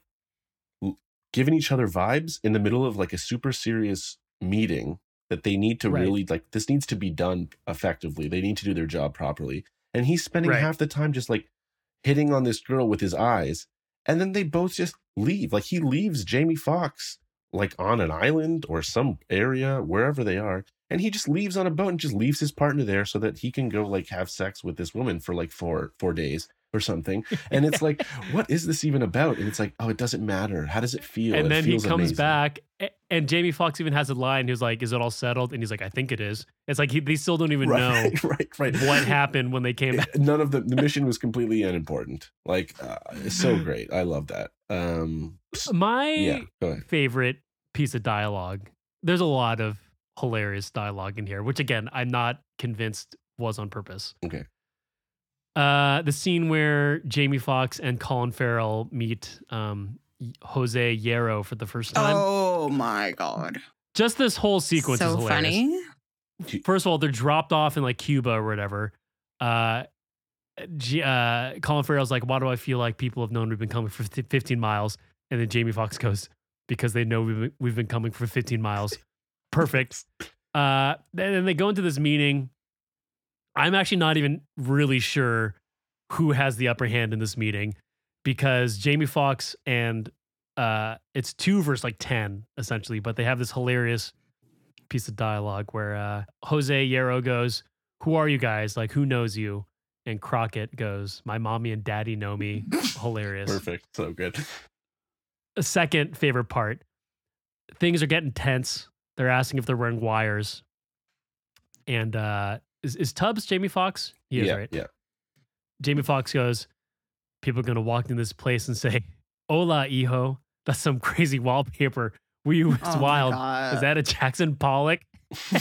giving each other vibes in the middle of like a super serious meeting that they need to Right. really like this needs to be done effectively. They need to do their job properly. And he's spending Right. half the time just like hitting on this girl with his eyes. And then they both just leave. Like he leaves Jamie Foxx like on an island or some area, wherever they are. And he just leaves on a boat and just leaves his partner there so that he can go like have sex with this woman for like four four days. or something. And it's like, what is this even about? And it's like, oh, it doesn't matter. How does it feel? and It then he comes amazing. back, and Jamie Foxx even has a line. He was like, "Is it all settled?" And he's like, "I think it is." It's like he, they still don't even Right, know right, right. what happened when they came back. None of the the mission was completely unimportant. Like, uh, it's so great. I love that. Um, My yeah, favorite piece of dialogue. There's a lot of hilarious dialogue in here, which again, I'm not convinced was on purpose. Okay. Uh, the scene where Jamie Foxx and Colin Farrell meet um, Jose Yero for the first time. Oh my god. Just this whole sequence so is hilarious. funny. First of all, they're dropped off in like Cuba or whatever. Uh, G- uh, Colin Farrell's like, "Why do I feel like people have known we've been coming for 15 miles?" And then Jamie Foxx goes, "Because they know we've been, we've been coming for 15 miles." Perfect. Uh, and then they go into this meeting. I'm actually not even really sure who has the upper hand in this meeting because Jamie Foxx and uh, it's two versus like 10 essentially, but they have this hilarious piece of dialogue where uh, Jose Yero goes, Who are you guys? Like, who knows you? And Crockett goes, My mommy and daddy know me. Hilarious. Perfect. So good. A second favorite part things are getting tense. They're asking if they're wearing wires. And uh, is, is Tubbs Jamie Foxx? He is, yeah, right? yeah. Jamie Foxx goes, People are going to walk in this place and say, Hola, hijo. That's some crazy wallpaper. We was Oh wild. Is that a Jackson Pollock? Is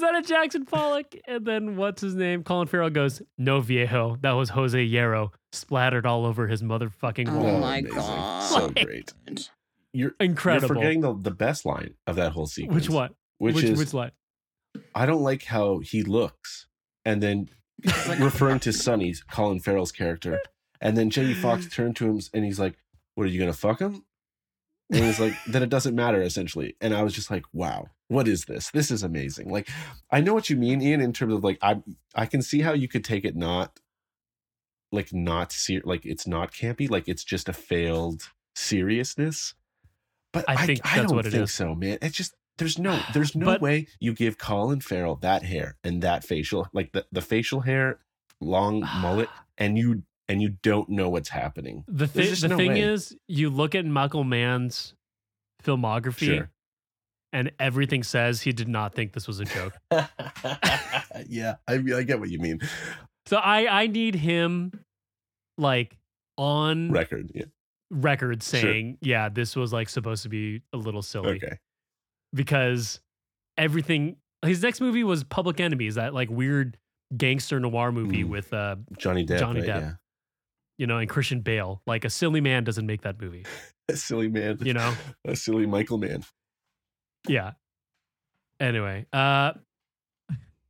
that a Jackson Pollock? And then what's his name? Colin Farrell goes, No viejo. That was Jose Yero splattered all over his motherfucking wall. Oh my amazing. God. So Like- great. You're Incredible. You're forgetting the, the best line of that whole sequence. which one? Which, which is which line? I don't like how he looks, and then referring to Sonny, Colin Farrell's character, and then Jamie Foxx turned to him and he's like, "What are you gonna fuck him?" And he's like, "Then it doesn't matter essentially." And I was just like, "Wow, what is this? This is amazing." Like, I know what you mean, Ian, in terms of like, I I can see how you could take it not like not ser- like it's not campy, like it's just a failed seriousness. But I I, think I that's don't what it think is. so, man. It's just there's no there's no But- way you give Colin Farrell that hair and that facial like the, the facial hair, long mullet, and you and you don't know what's happening. The, thi- the no thing way. is, you look at Michael Mann's filmography, Sure. and everything says he did not think this was a joke. yeah, I mean, I get what you mean. so I I need him like on Record, yeah. Record Sure. saying, yeah, this was like supposed to be a little silly Okay. because everything. His next movie was Public Enemies, that like weird gangster noir movie Mm. with uh Johnny Depp. Johnny right? Depp. you know and Christian Bale. Like a silly man doesn't make that movie, A silly man. you know. A silly Michael man. Yeah. Anyway, uh,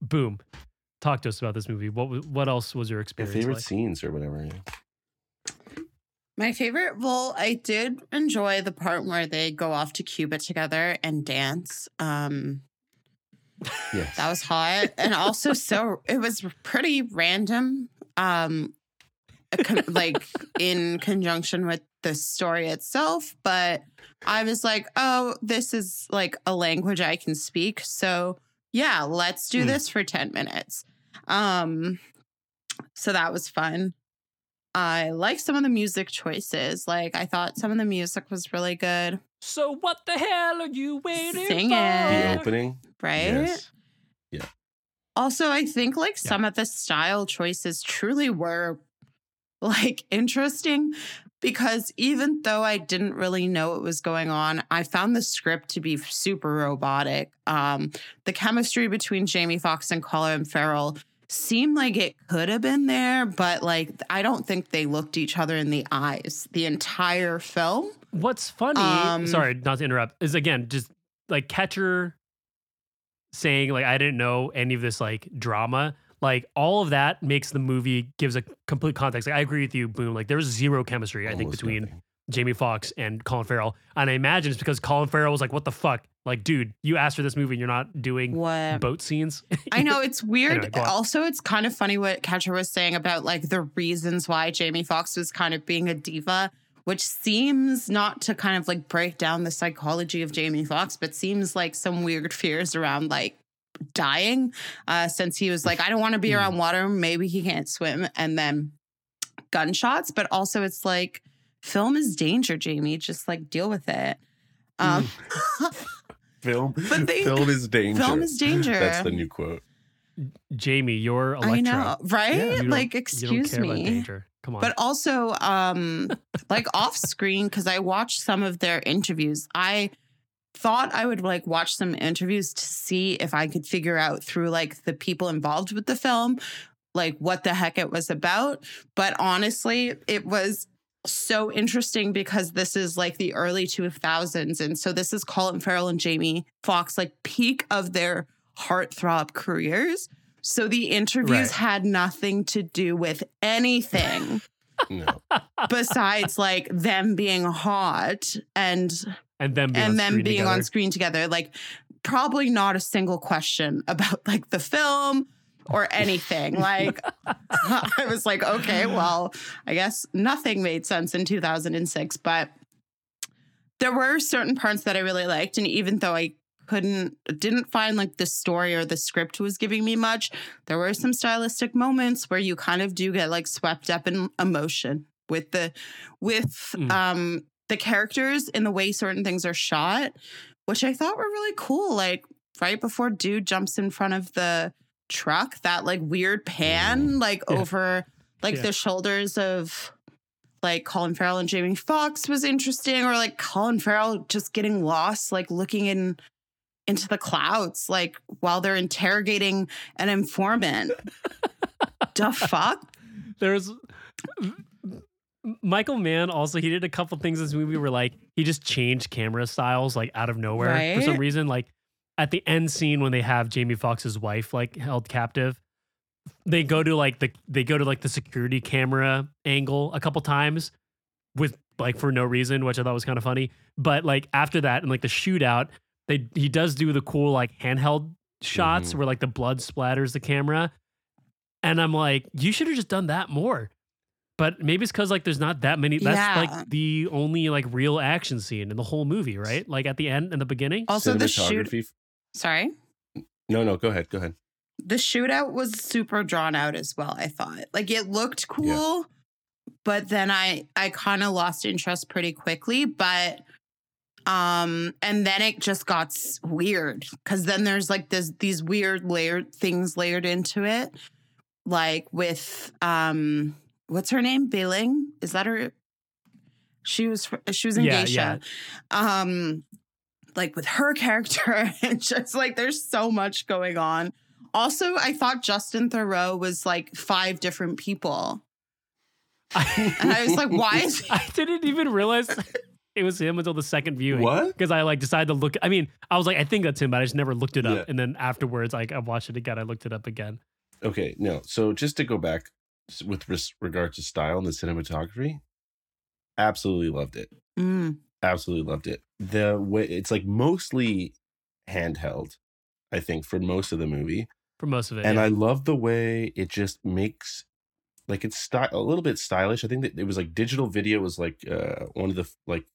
boom. Talk to us about this movie. What what else was your Your experience favorite like? scenes or whatever. Yeah. My favorite, well, I did enjoy the part where they go off to Cuba together and dance. Um, Yes. that was hot. And also so it was pretty random. Um like in conjunction with the story itself, but I was like, "Oh, this is like a language I can speak." So, yeah, let's do Hmm. this for 10 minutes. Um so that was fun. I like some of the music choices. Like I thought some of the music was really good, So what the hell are you waiting Sing for? the opening. right? Yes. Also, I think like Yeah. some of the style choices truly were like interesting because even though I didn't really know what was going on, I found the script to be super robotic. Um, the chemistry between Jamie Foxx and Colin Farrell seemed like it could have been there, but like I don't think they looked each other in the eyes the entire film. What's funny, Um, sorry, not to interrupt, is again just like Catcher saying like I didn't know any of this like drama. Like all of that makes the movie gives a complete context. Like I agree with you, Boom. Like there's zero chemistry, I think, between nothing. Jamie Foxx and Colin Farrell. And I imagine it's because Colin Farrell was like, "What the fuck? Like, dude, you asked for this movie, and you're not doing What boat scenes." I know it's weird. Anyway, also, it's kind of funny what Catcher was saying about like the reasons why Jamie Foxx was kind of being a diva, which seems not to kind of like break down the psychology of Jamie Foxx, but seems like some weird fears around like dying uh, since he was like, I don't want to be around water. Maybe he can't swim. And then gunshots, but also it's like film is danger, Jamie. Just like deal with it. Um, Film, But they- film is danger. film is danger. That's the new quote. Jamie, you're Electra. I know, right? You don't- like, excuse me. danger. Come on. But also, um, like off screen, because I watched some of their interviews. I thought I would like watch some interviews to see if I could figure out through like the people involved with the film, like what the heck it was about. But honestly, it was so interesting because this is like the early 2000s. And so this is Colin Farrell and Jamie Foxx, like peak of their heartthrob careers. So the interviews Right. had nothing to do with anything No. besides like them being hot and and then being and on them screen being together. on screen together. Like probably not a single question about like the film or anything. like I was like, okay, well, I guess nothing made sense in 2006, but there were certain parts that I really liked. And even though I couldn't didn't find like the story or the script was giving me much, there were some stylistic moments where you kind of do get like swept up in emotion with the with Mm. um the characters and the way certain things are shot, which I thought were really cool. Like right before dude jumps in front of the truck, that like weird pan, mm. like Yeah. over like Yeah. the shoulders of like Colin Farrell and Jamie Foxx was interesting, or like Colin Farrell just getting lost, like looking in into the clouds, like while they're interrogating an informant. the fuck? There's Michael Mann also he did a couple things in this movie where like he just changed camera styles like out of nowhere for some reason like at the end scene when they have Jamie Foxx's wife like held captive they go to like the they go to like the security camera angle a couple times with like for no reason which I thought was kind of funny but like after that and like the shootout they he does do the cool like handheld shots Mhm. where like the blood splatters the camera and I'm like you should have just done that more but maybe it's because like there's not that many. That's Yeah. like the only like real action scene in the whole movie, right? Like at the end and the beginning. Also, the shoot. Cinematography. Sorry. No, no, go ahead. Go ahead. the shootout was super drawn out as well i thought like it looked cool but then i i kind of lost interest pretty quickly but um and then it just got weird because then there's like this these weird layered things layered into it like with um what's her name Bailing is that her she was she was in Yeah, geisha um like with her character and just like there's so much going on also i thought Justin Theroux was like five different people and i was like why is he I didn't even realize it was him until the second viewing. What? Because I like decided to look. I mean, I was like, I think that's him, but I just never looked it up. Yeah. And then afterwards, like I watched it again. I looked it up again. Okay, no. So just to go back with res- regard to style and the cinematography, absolutely loved it. Mm, Absolutely loved it. The way it's like mostly handheld, I think, for most of the movie. For most of it, and yeah. I love the way it just makes like it's sty- a little bit stylish. I think that it was like digital video was like uh one of the like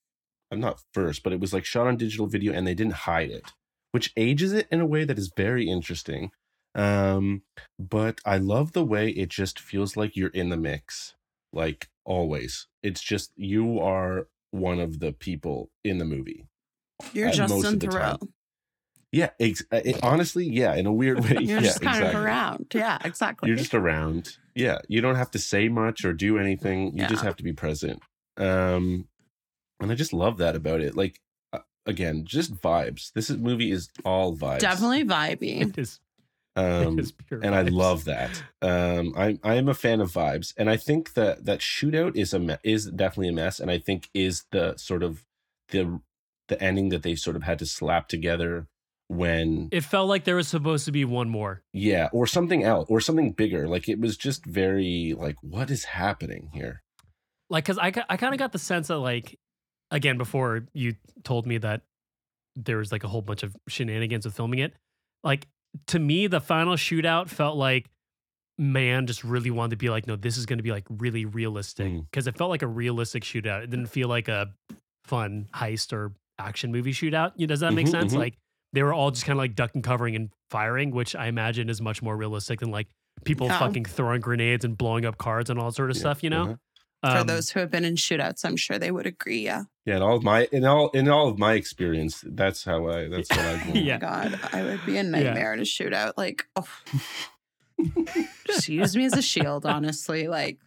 I'm not first, but it was like shot on digital video and they didn't hide it, which ages it in a way that is very interesting. Um but I love the way it just feels like you're in the mix like always. It's just you are one of the people in the movie. you're Justin Theroux. Yeah, ex- uh, it, honestly, yeah, in a weird way. you're yeah, just kind exactly. of around yeah exactly You're just around. Yeah, you don't have to say much or do anything. You just have to be present. Um, and I just love that about it. Like, uh, again, just vibes. This is, movie is all vibes. definitely vibey it is. Um, it is pure and I love that. Um, I I am a fan of vibes, and I think that that shootout is a me- is definitely a mess, and I think is the sort of the the ending that they sort of had to slap together when It felt like there was supposed to be one more. yeah, or something else, or something bigger. Like it was just very like, what is happening here? like because I, I kind of got the sense that like again before you told me that there was like a whole bunch of shenanigans with filming it like to me the final shootout felt like man just really wanted to be like no this is going to be like really realistic Mm. because it felt like a realistic shootout it didn't feel like a fun heist or action movie shootout you does that make Mhm, sense mhm. like they were all just kind of like ducking, covering, and firing, which I imagine is much more realistic than like people Yeah. fucking throwing grenades and blowing up cards and all that sort of Yeah, stuff. You know, uh-huh. For Um, those who have been in shootouts, I'm sure they would agree. Yeah. Yeah, in all of my in all in all of my experience, that's how I that's what I Yeah. Oh my God, I would be a nightmare in a shootout. Like, oh. just use me as a shield, honestly. Like,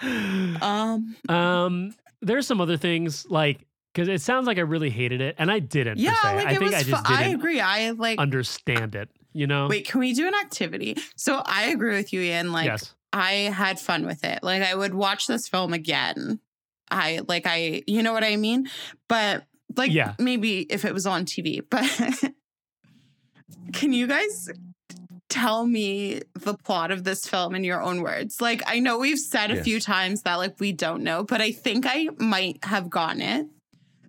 um, Um, there's some other things like because it sounds like I really hated it, and I didn't. yeah, like I think. I fu- just I didn't agree. I like. understand it. You know? Wait, can we do an activity? So I agree with you, Ian. Like, yes. I had fun with it. Like, I would watch this film again. I like, I, you know what I mean? But like, Yeah. maybe if it was on TV. But can you guys tell me the plot of this film in your own words? Like, I know we've said a few times that like we don't know, but I think I might have gotten it.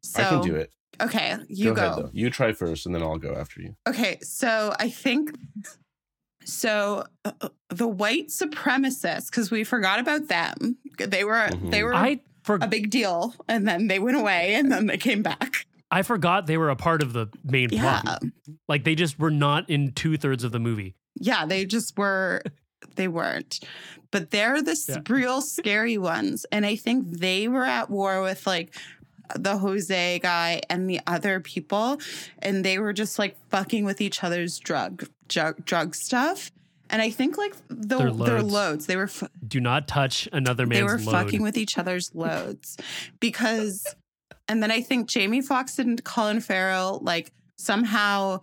So I can do it. Okay, you go. ahead. You try first, and then I'll go after you. Okay, so I think so. uh, the white supremacists, because we forgot about them. They were they Mhm. were I for, a big deal, and then they went away, and then they came back. I forgot they were a part of the main Yeah, plot. Like they just were not in two thirds of the movie. yeah, they just were. They weren't, but they're the Yeah. real scary ones, and I think they were at war with like the Jose guy and the other people, and they were just like fucking with each other's drug drug, drug stuff. And I think like the, Their their loads. loads, they were Do not touch another man's they were load. fucking with each other's loads because and then i think jamie foxx and colin farrell like somehow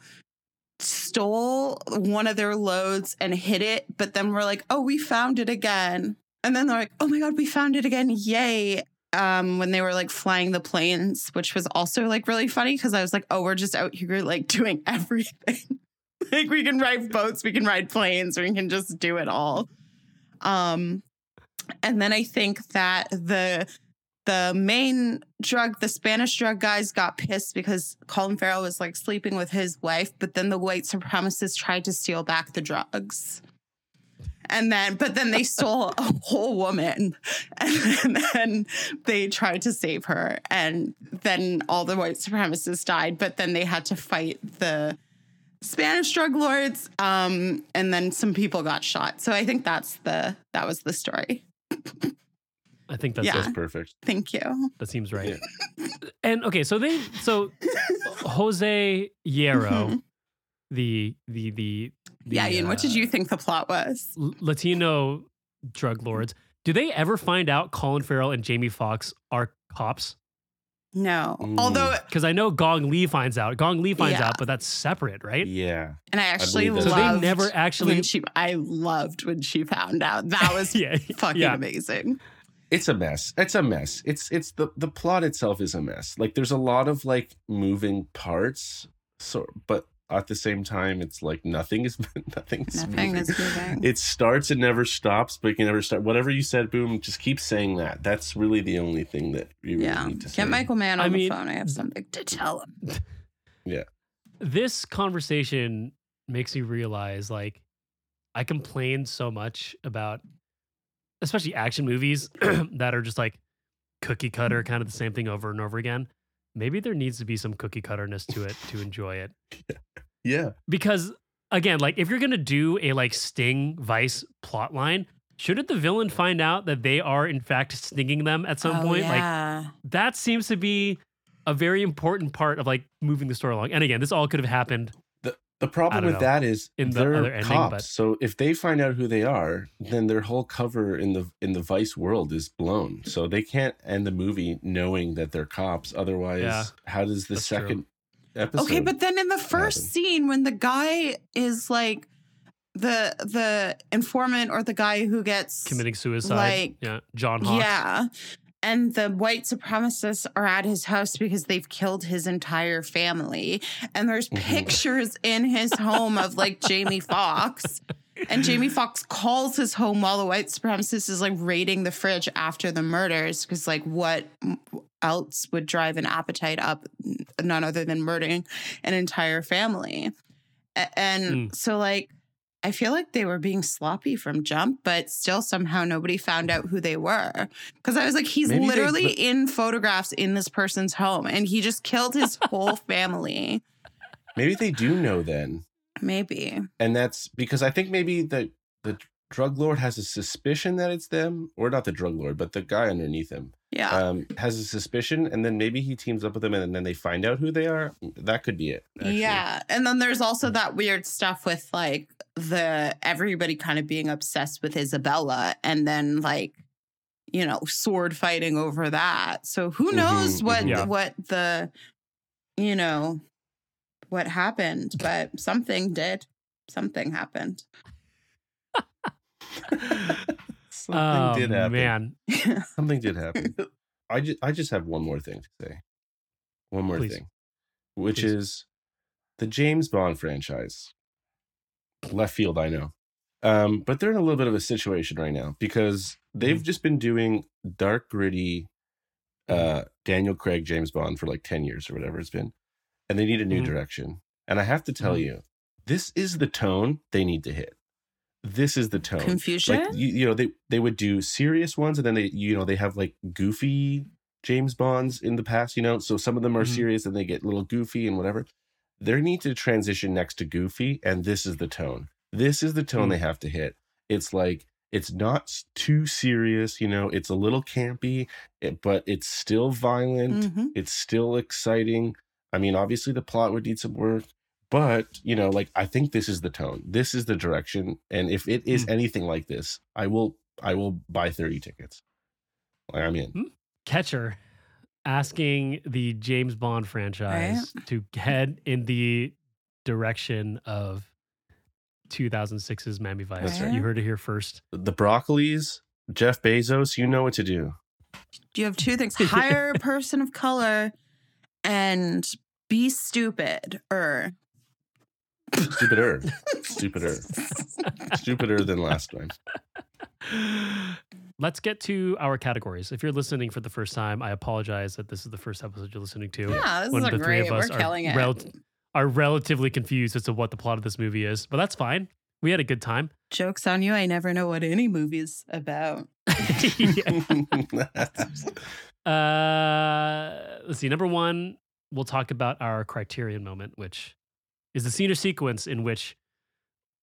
stole one of their loads and hid it but then we're like oh we found it again and then they're like oh my god we found it again yay um when they were like flying the planes which was also like really funny because i was like oh we're just out here like doing everything like we can ride boats we can ride planes we can just do it all um and then I think that the the main drug, the Spanish drug guys got pissed because Colin Farrell was like sleeping with his wife, but then the white supremacists tried to steal back the drugs. And then, but then they stole a whole woman and then they tried to save her. And then all the white supremacists died, but then they had to fight the Spanish drug lords. Um, and then some people got shot. So I think that's the, that was the story. I think that's Yeah. That's perfect. Thank you. that seems right. And okay, so they so Jose Yero, Mhm. The the the, the yeah, Ian, what did uh, you think the plot was? L- Latino drug lords. Do they ever find out Colin Farrell and Jamie Foxx are cops? No. Mm. Although, Because I know Gong Li finds out. Gong Li finds Yeah. out, but that's separate, right? Yeah. and I actually believe So they never actually. when she. I loved when she found out. That was yeah, fucking yeah. amazing. It's a mess. It's a mess. It's it's the the plot itself is a mess. Like there's a lot of like moving parts. So but at the same time it's like nothing is nothing is Nothing moving. is moving. It starts and never stops, but it can never start. Whatever you said, boom, just keep saying that. That's really the only thing that you really yeah. need to say. Get Michael Mann on I the mean- phone. I have something to tell him. Yeah. This conversation makes me realize like I complain so much about especially action movies that are just like cookie cutter, mm. kind of the same thing over and over again. Maybe there needs to be some cookie cutterness to it to enjoy it. Yeah. because again like if you're gonna do a like sting vice plot line shouldn't the villain find out that they are in fact stinging them at some Oh, point like that seems to be a very important part of like moving the story along and again this all could have happened The the problem with know, that is in the they're other ending, cops. but- So if they find out who they are, then their whole cover in the in the Vice world is blown. So they can't end the movie knowing that they're cops. Otherwise, Yeah, how does the that's true. second episode? Okay, but then in the first happen. scene, when the guy is like the the informant or the guy who gets committing suicide Like, yeah John Hawkes Yeah. And the white supremacists are at his house because they've killed his entire family. And there's Mhm. pictures in his home of like Jamie Foxx. And Jamie Foxx calls his home while the white supremacist is like raiding the fridge after the murders. Because, like, what else would drive an appetite up? None other than murdering an entire family. And so, like, I feel like they were being sloppy from jump, but still somehow nobody found out who they were. Because I was like, he's Maybe they- literally but- in photographs in this person's home and he just killed his whole family. maybe they do know then. Maybe. And that's because I think maybe the the drug lord has a suspicion that it's them, or not the drug lord, but the guy underneath him Yeah. um, has a suspicion, and then maybe he teams up with them, and then they find out who they are. That could be it. actually. Yeah. And then there's also that weird stuff with like the everybody kind of being obsessed with Isabella and then like, you know, sword fighting over that. So who knows Mhm, what. Yeah. what the you know what happened, but something did. Something happened. Something oh did happen. man, Something did happen. I just I just have one more thing to say. One more Please. thing, which Please. is the James Bond franchise. Left field, I know. Um, but they're in a little bit of a situation right now because they've Mm-hmm. just been doing dark, gritty uh Daniel Craig James Bond for like 10 years or whatever it's been. And they need a new Mhm. direction. And I have to tell Mhm. you, this is the tone they need to hit. This is the tone Confusion? like you, you know they they would do serious ones and then they you know they have like goofy james bonds in the past you know so some of them are Mhm. serious and they get a little goofy and whatever they need to transition next to goofy and this is the tone this is the tone Mm. they have to hit it's like it's not too serious you know it's a little campy but it's still violent Mhm. it's still exciting i mean obviously the plot would need some work but you know like i think this is the tone. This is the direction. And if it is Hmm. anything like this i will i will buy 30 tickets. Like i'm in. Catcher asking the James Bond franchise to head in the direction of 2006's Miami Vice. That's right. You heard it here first. the broccolis jeff bezos you know what to do. Do You have two things. Hire a person of color and be stupid or stupider stupider stupider than last time Let's get to our categories. If you're listening for the first time, I apologize that this is the first episode you're listening to. yeah, this when is a the three great. of us We're are killing it. are relatively confused as to what the plot of this movie is, but that's fine. We had a good time. Jokes on you. I never know what any movie's about. Uh, let's see. Number one, we'll talk about our criterion moment, which is the scene or sequence in which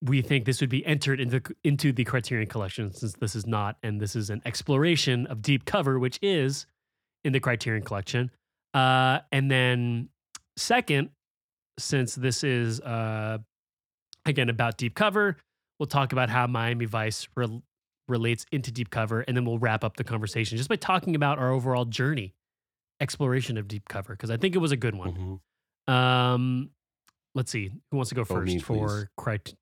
we think this would be entered into into the criterion collection, since this is not, and this is an exploration of deep cover, which is in the criterion collection. Uh, and then second, since this is uh, again about deep cover, we'll talk about how Miami Vice rel relates into deep cover, and then we'll wrap up the conversation just by talking about our overall journey, exploration of deep cover, because I think it was a good one. Mhm. Um, let's see, who wants to go Oh, me, first for crit-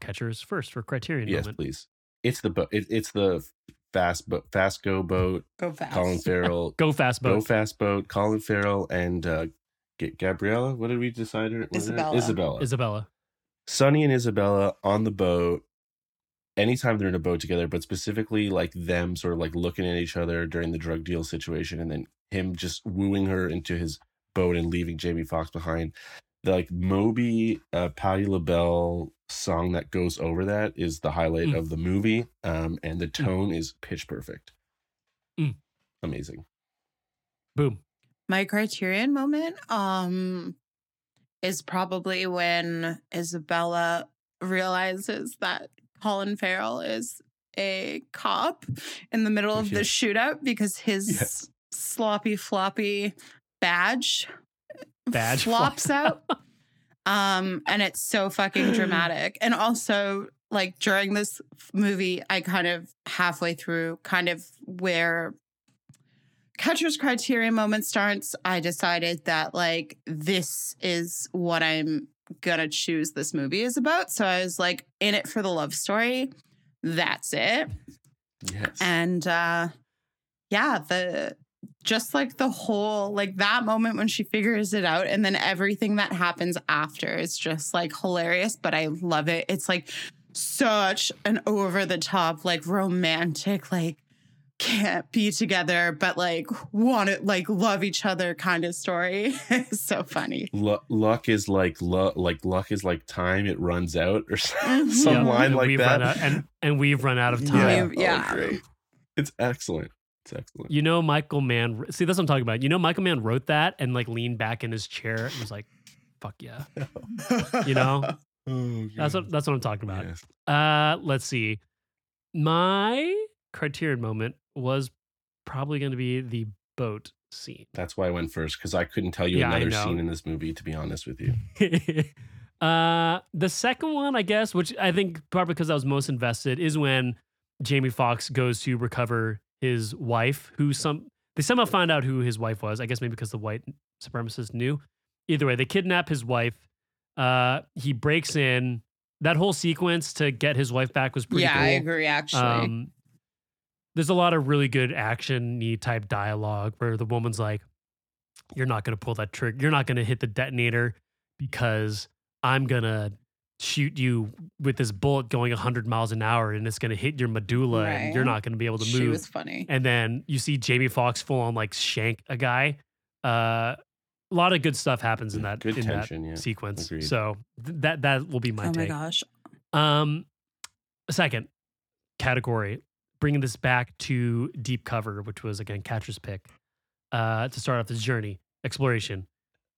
catchers first for Criterion yes moment? please it's the boat it, it's the fast boat fast go boat Go fast. colin farrell Go fast, boat. Go. Fast Boat, Colin Farrell, and uh, G- Gabriella. What did we decide? her- what is her? Isabella. Isabella. Isabella. Sonny and Isabella on the boat. Anytime they're in a boat together, but specifically like them sort of like looking at each other during the drug deal situation, and then him just wooing her into his boat and leaving Jamie Foxx behind. The like Moby, uh, Patti LaBelle song that goes over that is the highlight Mm. of the movie, um, and the tone is pitch perfect. Mm. Amazing. Boom. My criterion moment um is probably when Isabella realizes that Colin Farrell is a cop in the middle of the shootout because his Yes. sloppy floppy badge Badge flops out. Um, and it's so fucking dramatic. And also, like during this movie, I kind of halfway through, kind of where Catcher's Criteria moment starts, I decided that like this is what I'm gonna choose this movie is about. So I was like, in it for the love story. That's it. Yes. And uh yeah, the just like the whole like that moment when she figures it out and then everything that happens after is just like hilarious, but I love it. It's like such an over the top like romantic like can't be together but like want to like love each other kind of story. so funny. Lu- luck is like lu- like luck is like time it runs out or some, Mhm. Yeah, line and like we've that Run out, and, and we've run out of time. We've- yeah. Oh, great it's excellent it's excellent You know, Michael Mann. See, that's what I'm talking about. You know, Michael Mann wrote that and like leaned back in his chair and was like, fuck yeah. You know? Oh, That's what that's what I'm talking about. Yes. Uh let's see. My criterion moment was probably going to be the boat scene. That's why I went first because I couldn't tell you Yeah, another scene in this movie. To be honest with you, uh the second one, I guess, which I think probably because I was most invested, is when Jamie Foxx goes to recover his wife, who some they somehow find out who his wife was. I guess maybe because the white supremacist knew. Either way, they kidnap his wife. Uh he breaks in. That whole sequence to get his wife back was pretty yeah, cool. I agree. Actually, Um, there's a lot of really good action y type dialogue where the woman's like, You're not going to pull that trigger. You're not going to hit the detonator because I'm going to shoot you with this bullet going 100 miles an hour and it's going to hit your medulla and you're not going to be able to she move. was funny. and then you see Jamie Foxx full on like shank a guy. Uh, a lot of good stuff happens in that, good in tension. that Yeah, sequence. Agreed. So th- that that will be my oh my gosh. Um, second category, bringing this back to deep cover, which was again catcher's pick, uh, to start off this journey exploration.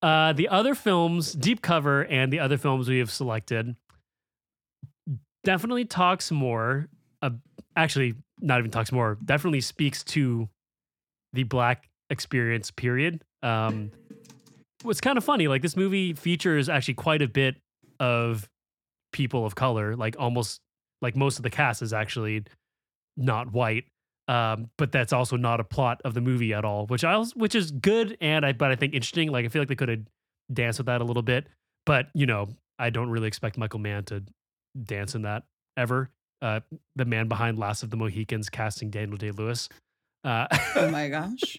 Uh, the other films, deep cover, and the other films we have selected, definitely talks more. Uh, actually, not even talks more. Definitely speaks to the black experience. Period. Um, what's kind of funny, like this movie features actually quite a bit of people of color like almost like most of the cast is actually not white um but that's also not a plot of the movie at all which i also, which is good and i but i think interesting like i feel like they could have danced with that a little bit but you know i don't really expect michael mann to dance in that ever uh the man behind last of the mohicans casting daniel day lewis uh Oh my gosh.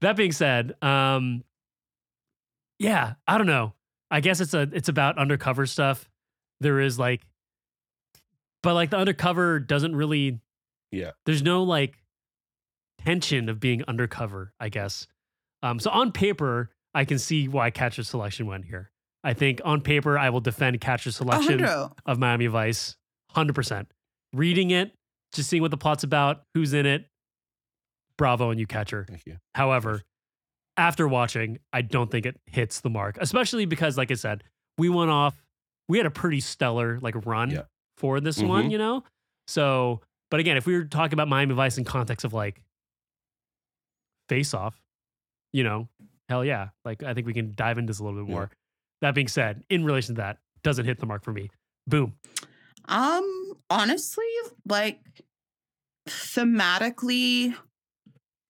that being said, um, yeah, I don't know. I guess it's a it's about undercover stuff. There is like, but like the undercover doesn't really. Yeah. There's no like tension of being undercover. I guess. Um, so on paper, I can see why Catcher Selection went here. I think on paper, I will defend Catcher Selection hundred. of Miami Vice, hundred percent. Reading it, just seeing what the plot's about, who's in it. Bravo on you, Catcher. thank you. However, after watching, I don't think it hits the mark, especially because, like I said, we went off, we had a pretty stellar like run Yeah. for this one, Mhm. you know? So, but again, if we were talking about Miami Vice in context of like face off, you know, hell yeah. Like I think we can dive into this a little bit Yeah. more. That being said, in relation to that, doesn't hit the mark for me. Boom. Um, honestly, like thematically,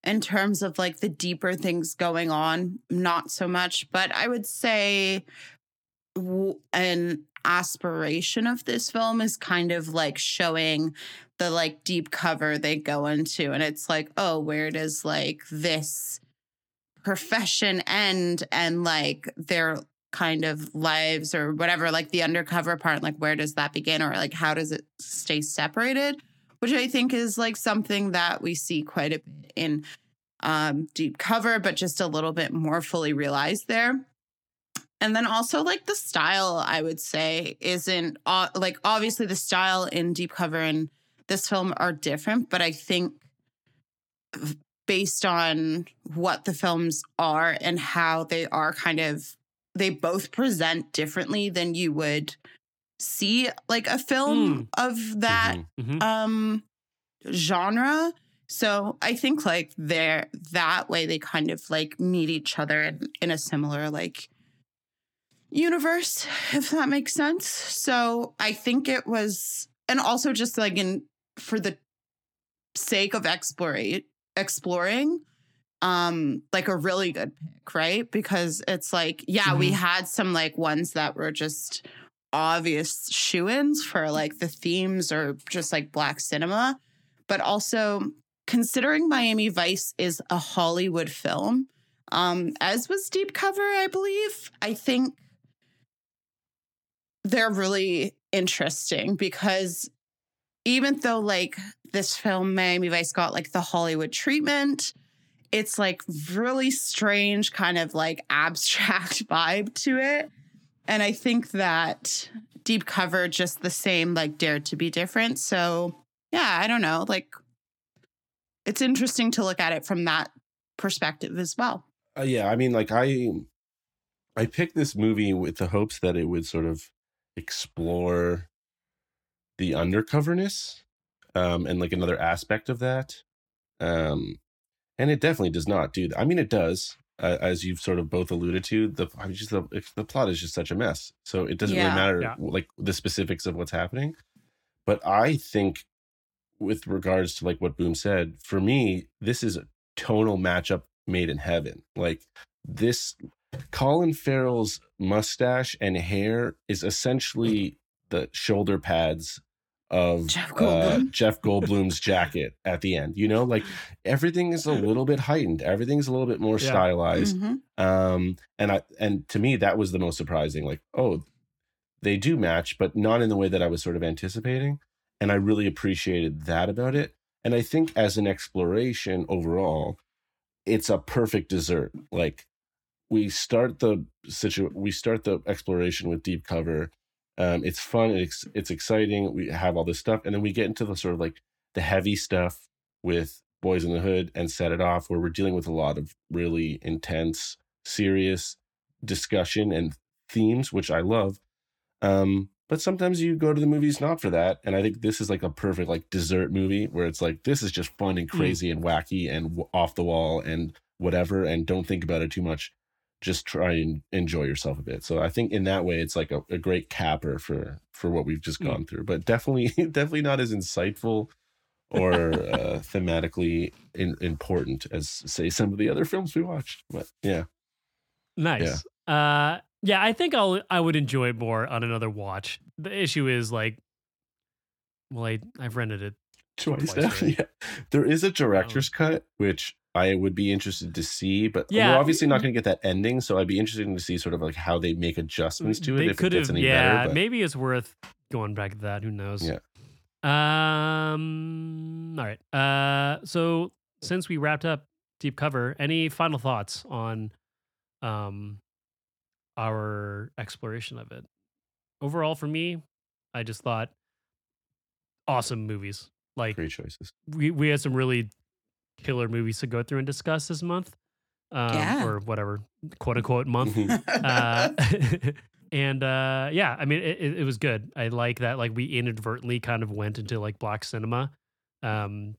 in terms of like the deeper things going on, not so much. But I would say w- an aspiration of this film is kind of like showing the like deep cover they go into. And it's like, oh, where does like this profession end and like their kind of lives or whatever, like the undercover part, like where does that begin or like how does it stay separated? Which I think is like something that we see quite a bit in um, deep cover, but just a little bit more fully realized there. And then also like the style, I would say, isn't uh, like obviously the style in deep cover and this film are different, but I think based on what the films are and how they are kind of they both present differently than you would see like a film of that Mhm. Mhm. um genre so i think like they're that way they kind of like meet each other in, in a similar like universe if that makes sense. So i think it was and also just like in for the sake of explorate exploring um like a really good pick right? Because it's like yeah we Mhm. had some like ones that were just obvious shoe-ins for like the themes or just like black cinema. But also considering miami vice is a hollywood film um as was deep cover i believe i think they're really interesting because even though like this film Miami Vice got like the Hollywood treatment, it's like really strange kind of like abstract vibe to it. And I think that Deep Cover just the same like dared to be different. So, yeah, I don't know, like it's interesting to look at it from that perspective as well. Uh, yeah, I mean, like I, I picked this movie with the hopes that it would sort of explore the undercoverness um, and like another aspect of that. Um, and it definitely does not do that. I mean, it does, uh, as you've sort of both alluded to. The I mean, just the the plot is just such a mess, so it doesn't Yeah. really matter Yeah. like the specifics of what's happening. But I think, with regards to like what Boom said, for me, this is a tonal matchup made in heaven. Like this, Colin Farrell's mustache and hair is essentially the shoulder pads of Jeff uh, Jeff Goldblum's jacket at the end. You know, like everything is a little bit heightened. Everything's a little bit more Yeah. stylized. Mhm. Um, and I and to me that was the most surprising. Like, oh, they do match, but not in the way that I was sort of anticipating. And I really appreciated that about it. And I think as an exploration overall, it's a perfect dessert. Like we start the situ we start the exploration with deep cover. Um, it's fun, it's it's exciting. We have all this stuff, and then we get into the sort of like the heavy stuff with Boyz n the Hood and Set It Off, where we're dealing with a lot of really intense, serious discussion and themes, which I love. Um, but sometimes you go to the movies not for that, and I think this is like a perfect like dessert movie where it's like this is just fun and crazy and wacky and w- off the wall and whatever, and don't think about it too much. Just try and enjoy yourself a bit. So I think in that way, it's like a, a great capper for for what we've just Mm. gone through. But definitely, definitely not as insightful or uh, thematically in, important as say some of the other films we watched. But yeah, Nice. Uh yeah, I think I'll I would enjoy it more on another watch. The issue is like well, I I've rented it. twice. Twice now. already. yeah, there is a director's cut which I would be interested to see, but Yeah. we're obviously not going to get that ending. So I'd be interested to see sort of like how they make adjustments to it They if it could gets any yeah, better. But maybe it's worth going back to that. Who knows? Yeah. Um all right. Uh so since we wrapped up deep cover, any final thoughts on um our exploration of it? Overall for me, I just thought awesome movies. Like great choices. we we had some really killer movies to go through and discuss this month, um, Yeah. or whatever quote unquote month. Mhm. uh, and uh, yeah, I mean, it, it, it was good. I like that. Like we inadvertently kind of went into like black cinema, um,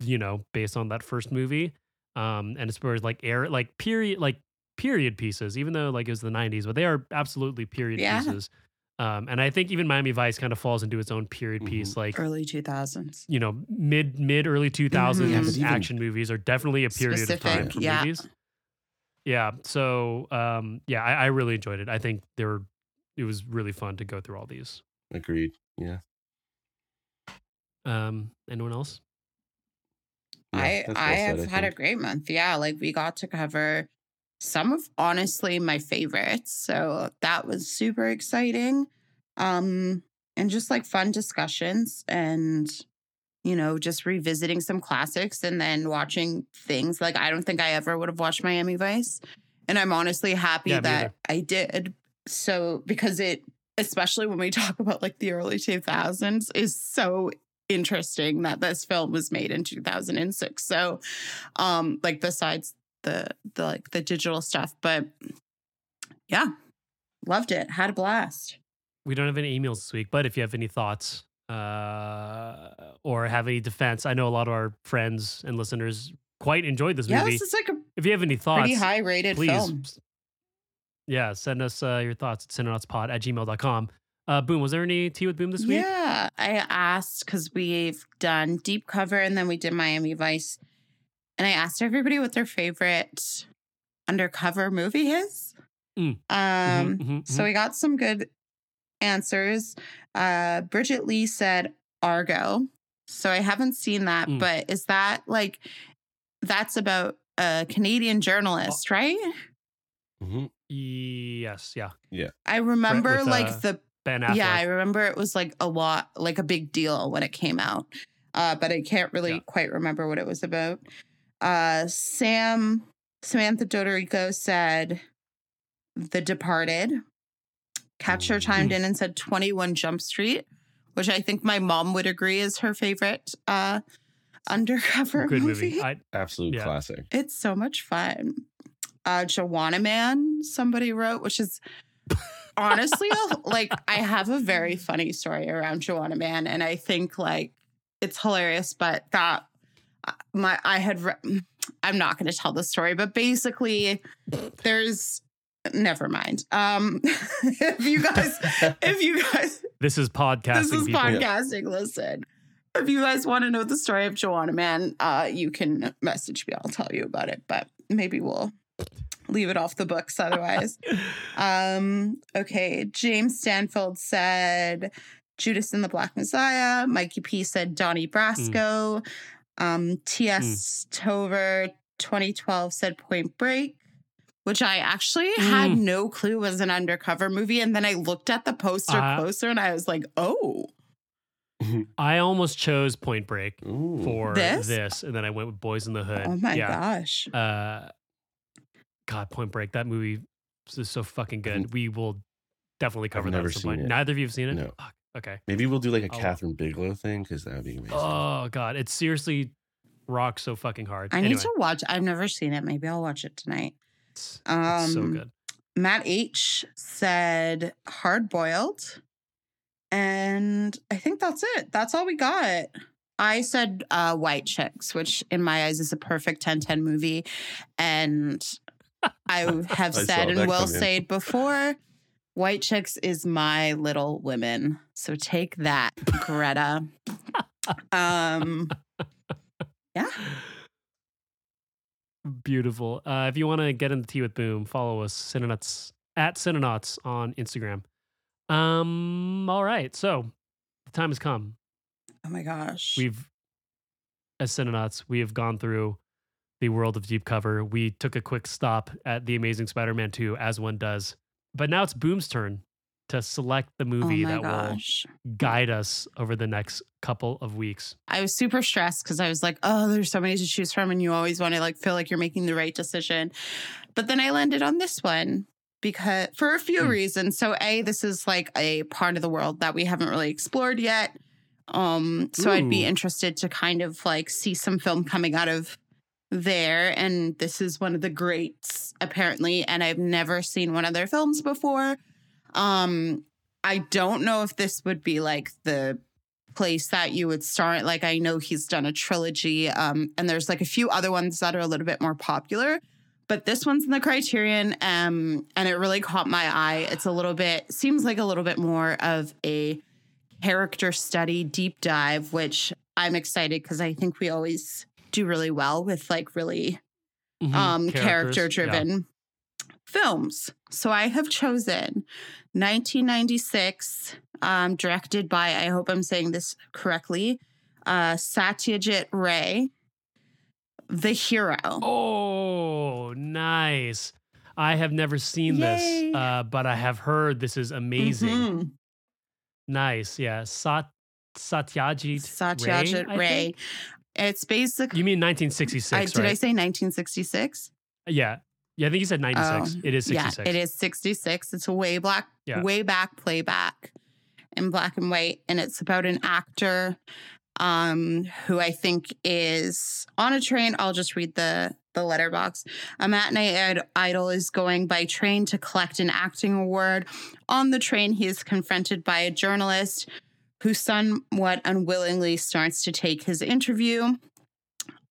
you know, based on that first movie, um, and as far as like air, like period, like period pieces, even though like it was the '90s, but they are absolutely period Yeah. pieces. Um, and I think even Miami Vice kind of falls into its own period Mhm. piece, like Early 2000s. you know, mid mid early two thousands Yeah, but even- action movies are definitely a period of time for yeah. movies. Yeah. So um yeah, I, I really enjoyed it. I think there were it was really fun to go through all these. Agreed. Yeah. Um anyone else? Yeah, I I have had a great month. Yeah, like we got to cover some of honestly my favorites. So that was super exciting. Um and just like fun discussions and you know, just revisiting some classics and then watching things like I don't think I ever would have watched Miami Vice. And I'm honestly happy Yeah, that. I did. So because it especially when we talk about like the early 2000s is so interesting that this film was made in 2006 so um like besides the the like the digital stuff but yeah loved it had a blast We don't have any emails this week, but if you have any thoughts uh or have any defense, I know a lot of our friends and listeners quite enjoyed this yeah movie. this is like a if you have any thoughts, pretty high rated please film yeah, send us uh, your thoughts at cinenautspod at gmail.com. Uh, Boom, was there any tea with Boom this week? yeah i asked because we've done deep cover and then we did miami vice and i asked everybody what their favorite undercover movie is Mm. um Mhm, mhm, So we got some good answers. Uh, Bridget Lee said Argo. So I haven't seen that, Mm. but is that like that's about a Canadian journalist, right? Mhm. yes, yeah, yeah. I remember with, like uh, the Ben Affleck. yeah, I remember it was like a lot, like a big deal when it came out. Uh, but I can't really Yeah. quite remember what it was about. Uh, Sam Samantha Dodorico said The Departed. Catcher chimed in and said 21 Jump Street, which I think my mom would agree is her favorite uh undercover Good movie. movie. I, Absolute Yeah. classic. It's so much fun. uh, Joanna Man, somebody wrote, which is honestly like I have a very funny story around Joanna Man, and I think like it's hilarious. But that my I had re- I'm not going to tell the story, but basically there's never mind. Um, if you guys, if you guys This is podcasting. this is people. podcasting. Listen, if you guys want to know the story of Joanna Man, uh, you can message me. I'll tell you about it. But maybe we'll leave it off the books otherwise. um, okay. James Stanfield said Judas and the Black Messiah. Mikey P said Donnie Brasco. Um, T.S. Tover 2012 said Point Break. Which I actually had Mm. no clue was an undercover movie. And then I looked at the poster Uh, closer and I was like, oh, I almost chose Point Break Ooh. for This? this? and then I went with Boyz n the Hood. oh my yeah. gosh. Uh, God, Point Break. That movie is so fucking good. We will definitely cover that never at some seen point. it. Neither of you have seen it. No. Fuck. Okay. Maybe we'll do like a Oh. Kathryn Bigelow thing because that would be amazing. Oh God, it seriously rocks so fucking hard. I anyway, need to watch. I've never seen it. Maybe I'll watch it tonight. it's, it's so Um, good. Matt H said hard boiled. And I think that's it. That's all we got. I said uh, White Chicks, which in my eyes is a perfect 10 10 movie. And I have I said and will say it before White Chicks is my little women. So take that, Greta. um, yeah. Beautiful. Uh, if you want to get in the tea with Boom, follow us Cinenauts at Cinenauts on Instagram. Um. All right. So the time has come. Oh my gosh. We've, as Cinenauts, we have gone through the world of deep cover. We took a quick stop at the Amazing Spider-Man 2, as one does. But now it's Boom's turn to select the oh movie my that gosh. will guide us over the next couple of weeks. I was super stressed because I was like, oh, there's so many to choose from, and you always want to like feel like you're making the right decision. But then I landed on this one because for a few Hmm. reasons. So A, this is like a part of the world that we haven't really explored yet. Um, so I'd be interested to kind of like see some film coming out of there. And this is one of the greats, apparently. And I've never seen one of their films before. Um, I don't know if this would be like the place that you would start. Like I know he's done a trilogy, um, and there's like a few other ones that are a little bit more popular. But this one's in the Criterion, um, and it really caught my eye. It's a little bit seems like a little bit more of a character study deep dive, which I'm excited because I think we always do really well with like really Mhm. um character driven films. So I have chosen 1996 um directed by I hope I'm saying this correctly uh Satyajit Ray The Hero. Oh, nice. I have never seen Yay. this, uh, but I have heard this is amazing. Mhm. Nice. Yeah. Sat Satyajit Satyajit Ray. Ray. It's basically You mean 1966, I, right? did I say 1966? yeah. Yeah, I think you said 96. Oh, it is 66. Yeah, it is 66. It's a way black, Yeah. way back playback in black and white. And it's about an actor um, who I think is on a train. I'll just read the the Letterboxd. A matinee id- idol is going by train to collect an acting award. On the train, he is confronted by a journalist who somewhat unwillingly starts to take his interview.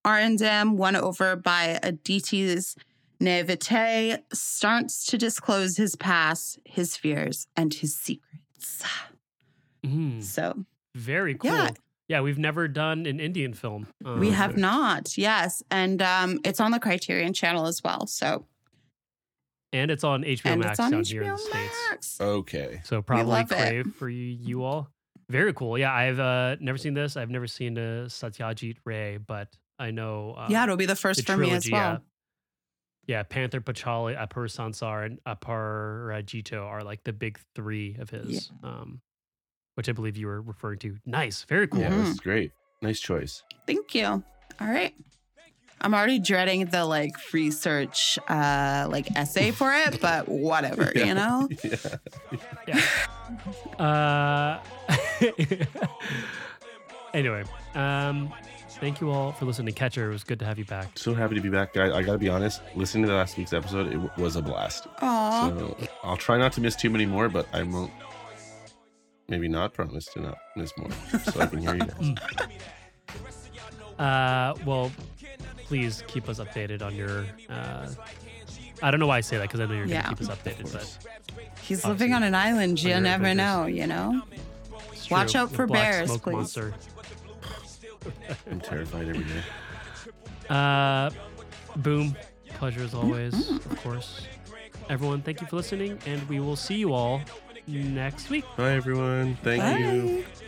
Arindam, won over by Aditi's naivete, starts to disclose his past, his fears, and his secrets. Mhm. So Very cool. Yeah. Yeah. we've never done an Indian film. we Um, have not, yes. And um, it's on the Criterion channel as well. So, and it's on HBO and Max it's on down here in HBO the States. Max. Okay. So probably love it. crave for you, you all. Very cool. Yeah, I've uh, never seen this. I've never seen uh, Satyajit Ray, but I know. Uh, yeah, it'll be the first the for me as well. Yeah. Yeah, Pather Panchali, Apur Sansar, and Aparajito are like the big three of his, um, which I believe you were referring to. Nice, very cool. Yeah, this is great. Nice choice. Thank you. All right. I'm already dreading the like research uh like essay for it, but whatever, Yeah. you know? Yeah. Uh, anyway, um, thank you all for listening. To Catcher, it was good to have you back. So happy to be back. I, I got to be honest. Listening to last week's episode, it w- was a blast. Aw. So I'll try not to miss too many more, but I won't. Maybe not promise to not miss more, so I can hear you guys. Uh, well, please keep us updated on your. Uh, I don't know why I say that because I know you're Yeah. gonna keep us updated, but He's living on an island. You your never adventures. know, you know? it's Watch true. out for black bears, smoke please. Monster. I'm terrified every day. Uh, boom. Pleasure as always, Mm-hmm. of course. Everyone, thank you for listening, and we will see you all next week. Bye, everyone. Thank you. Bye.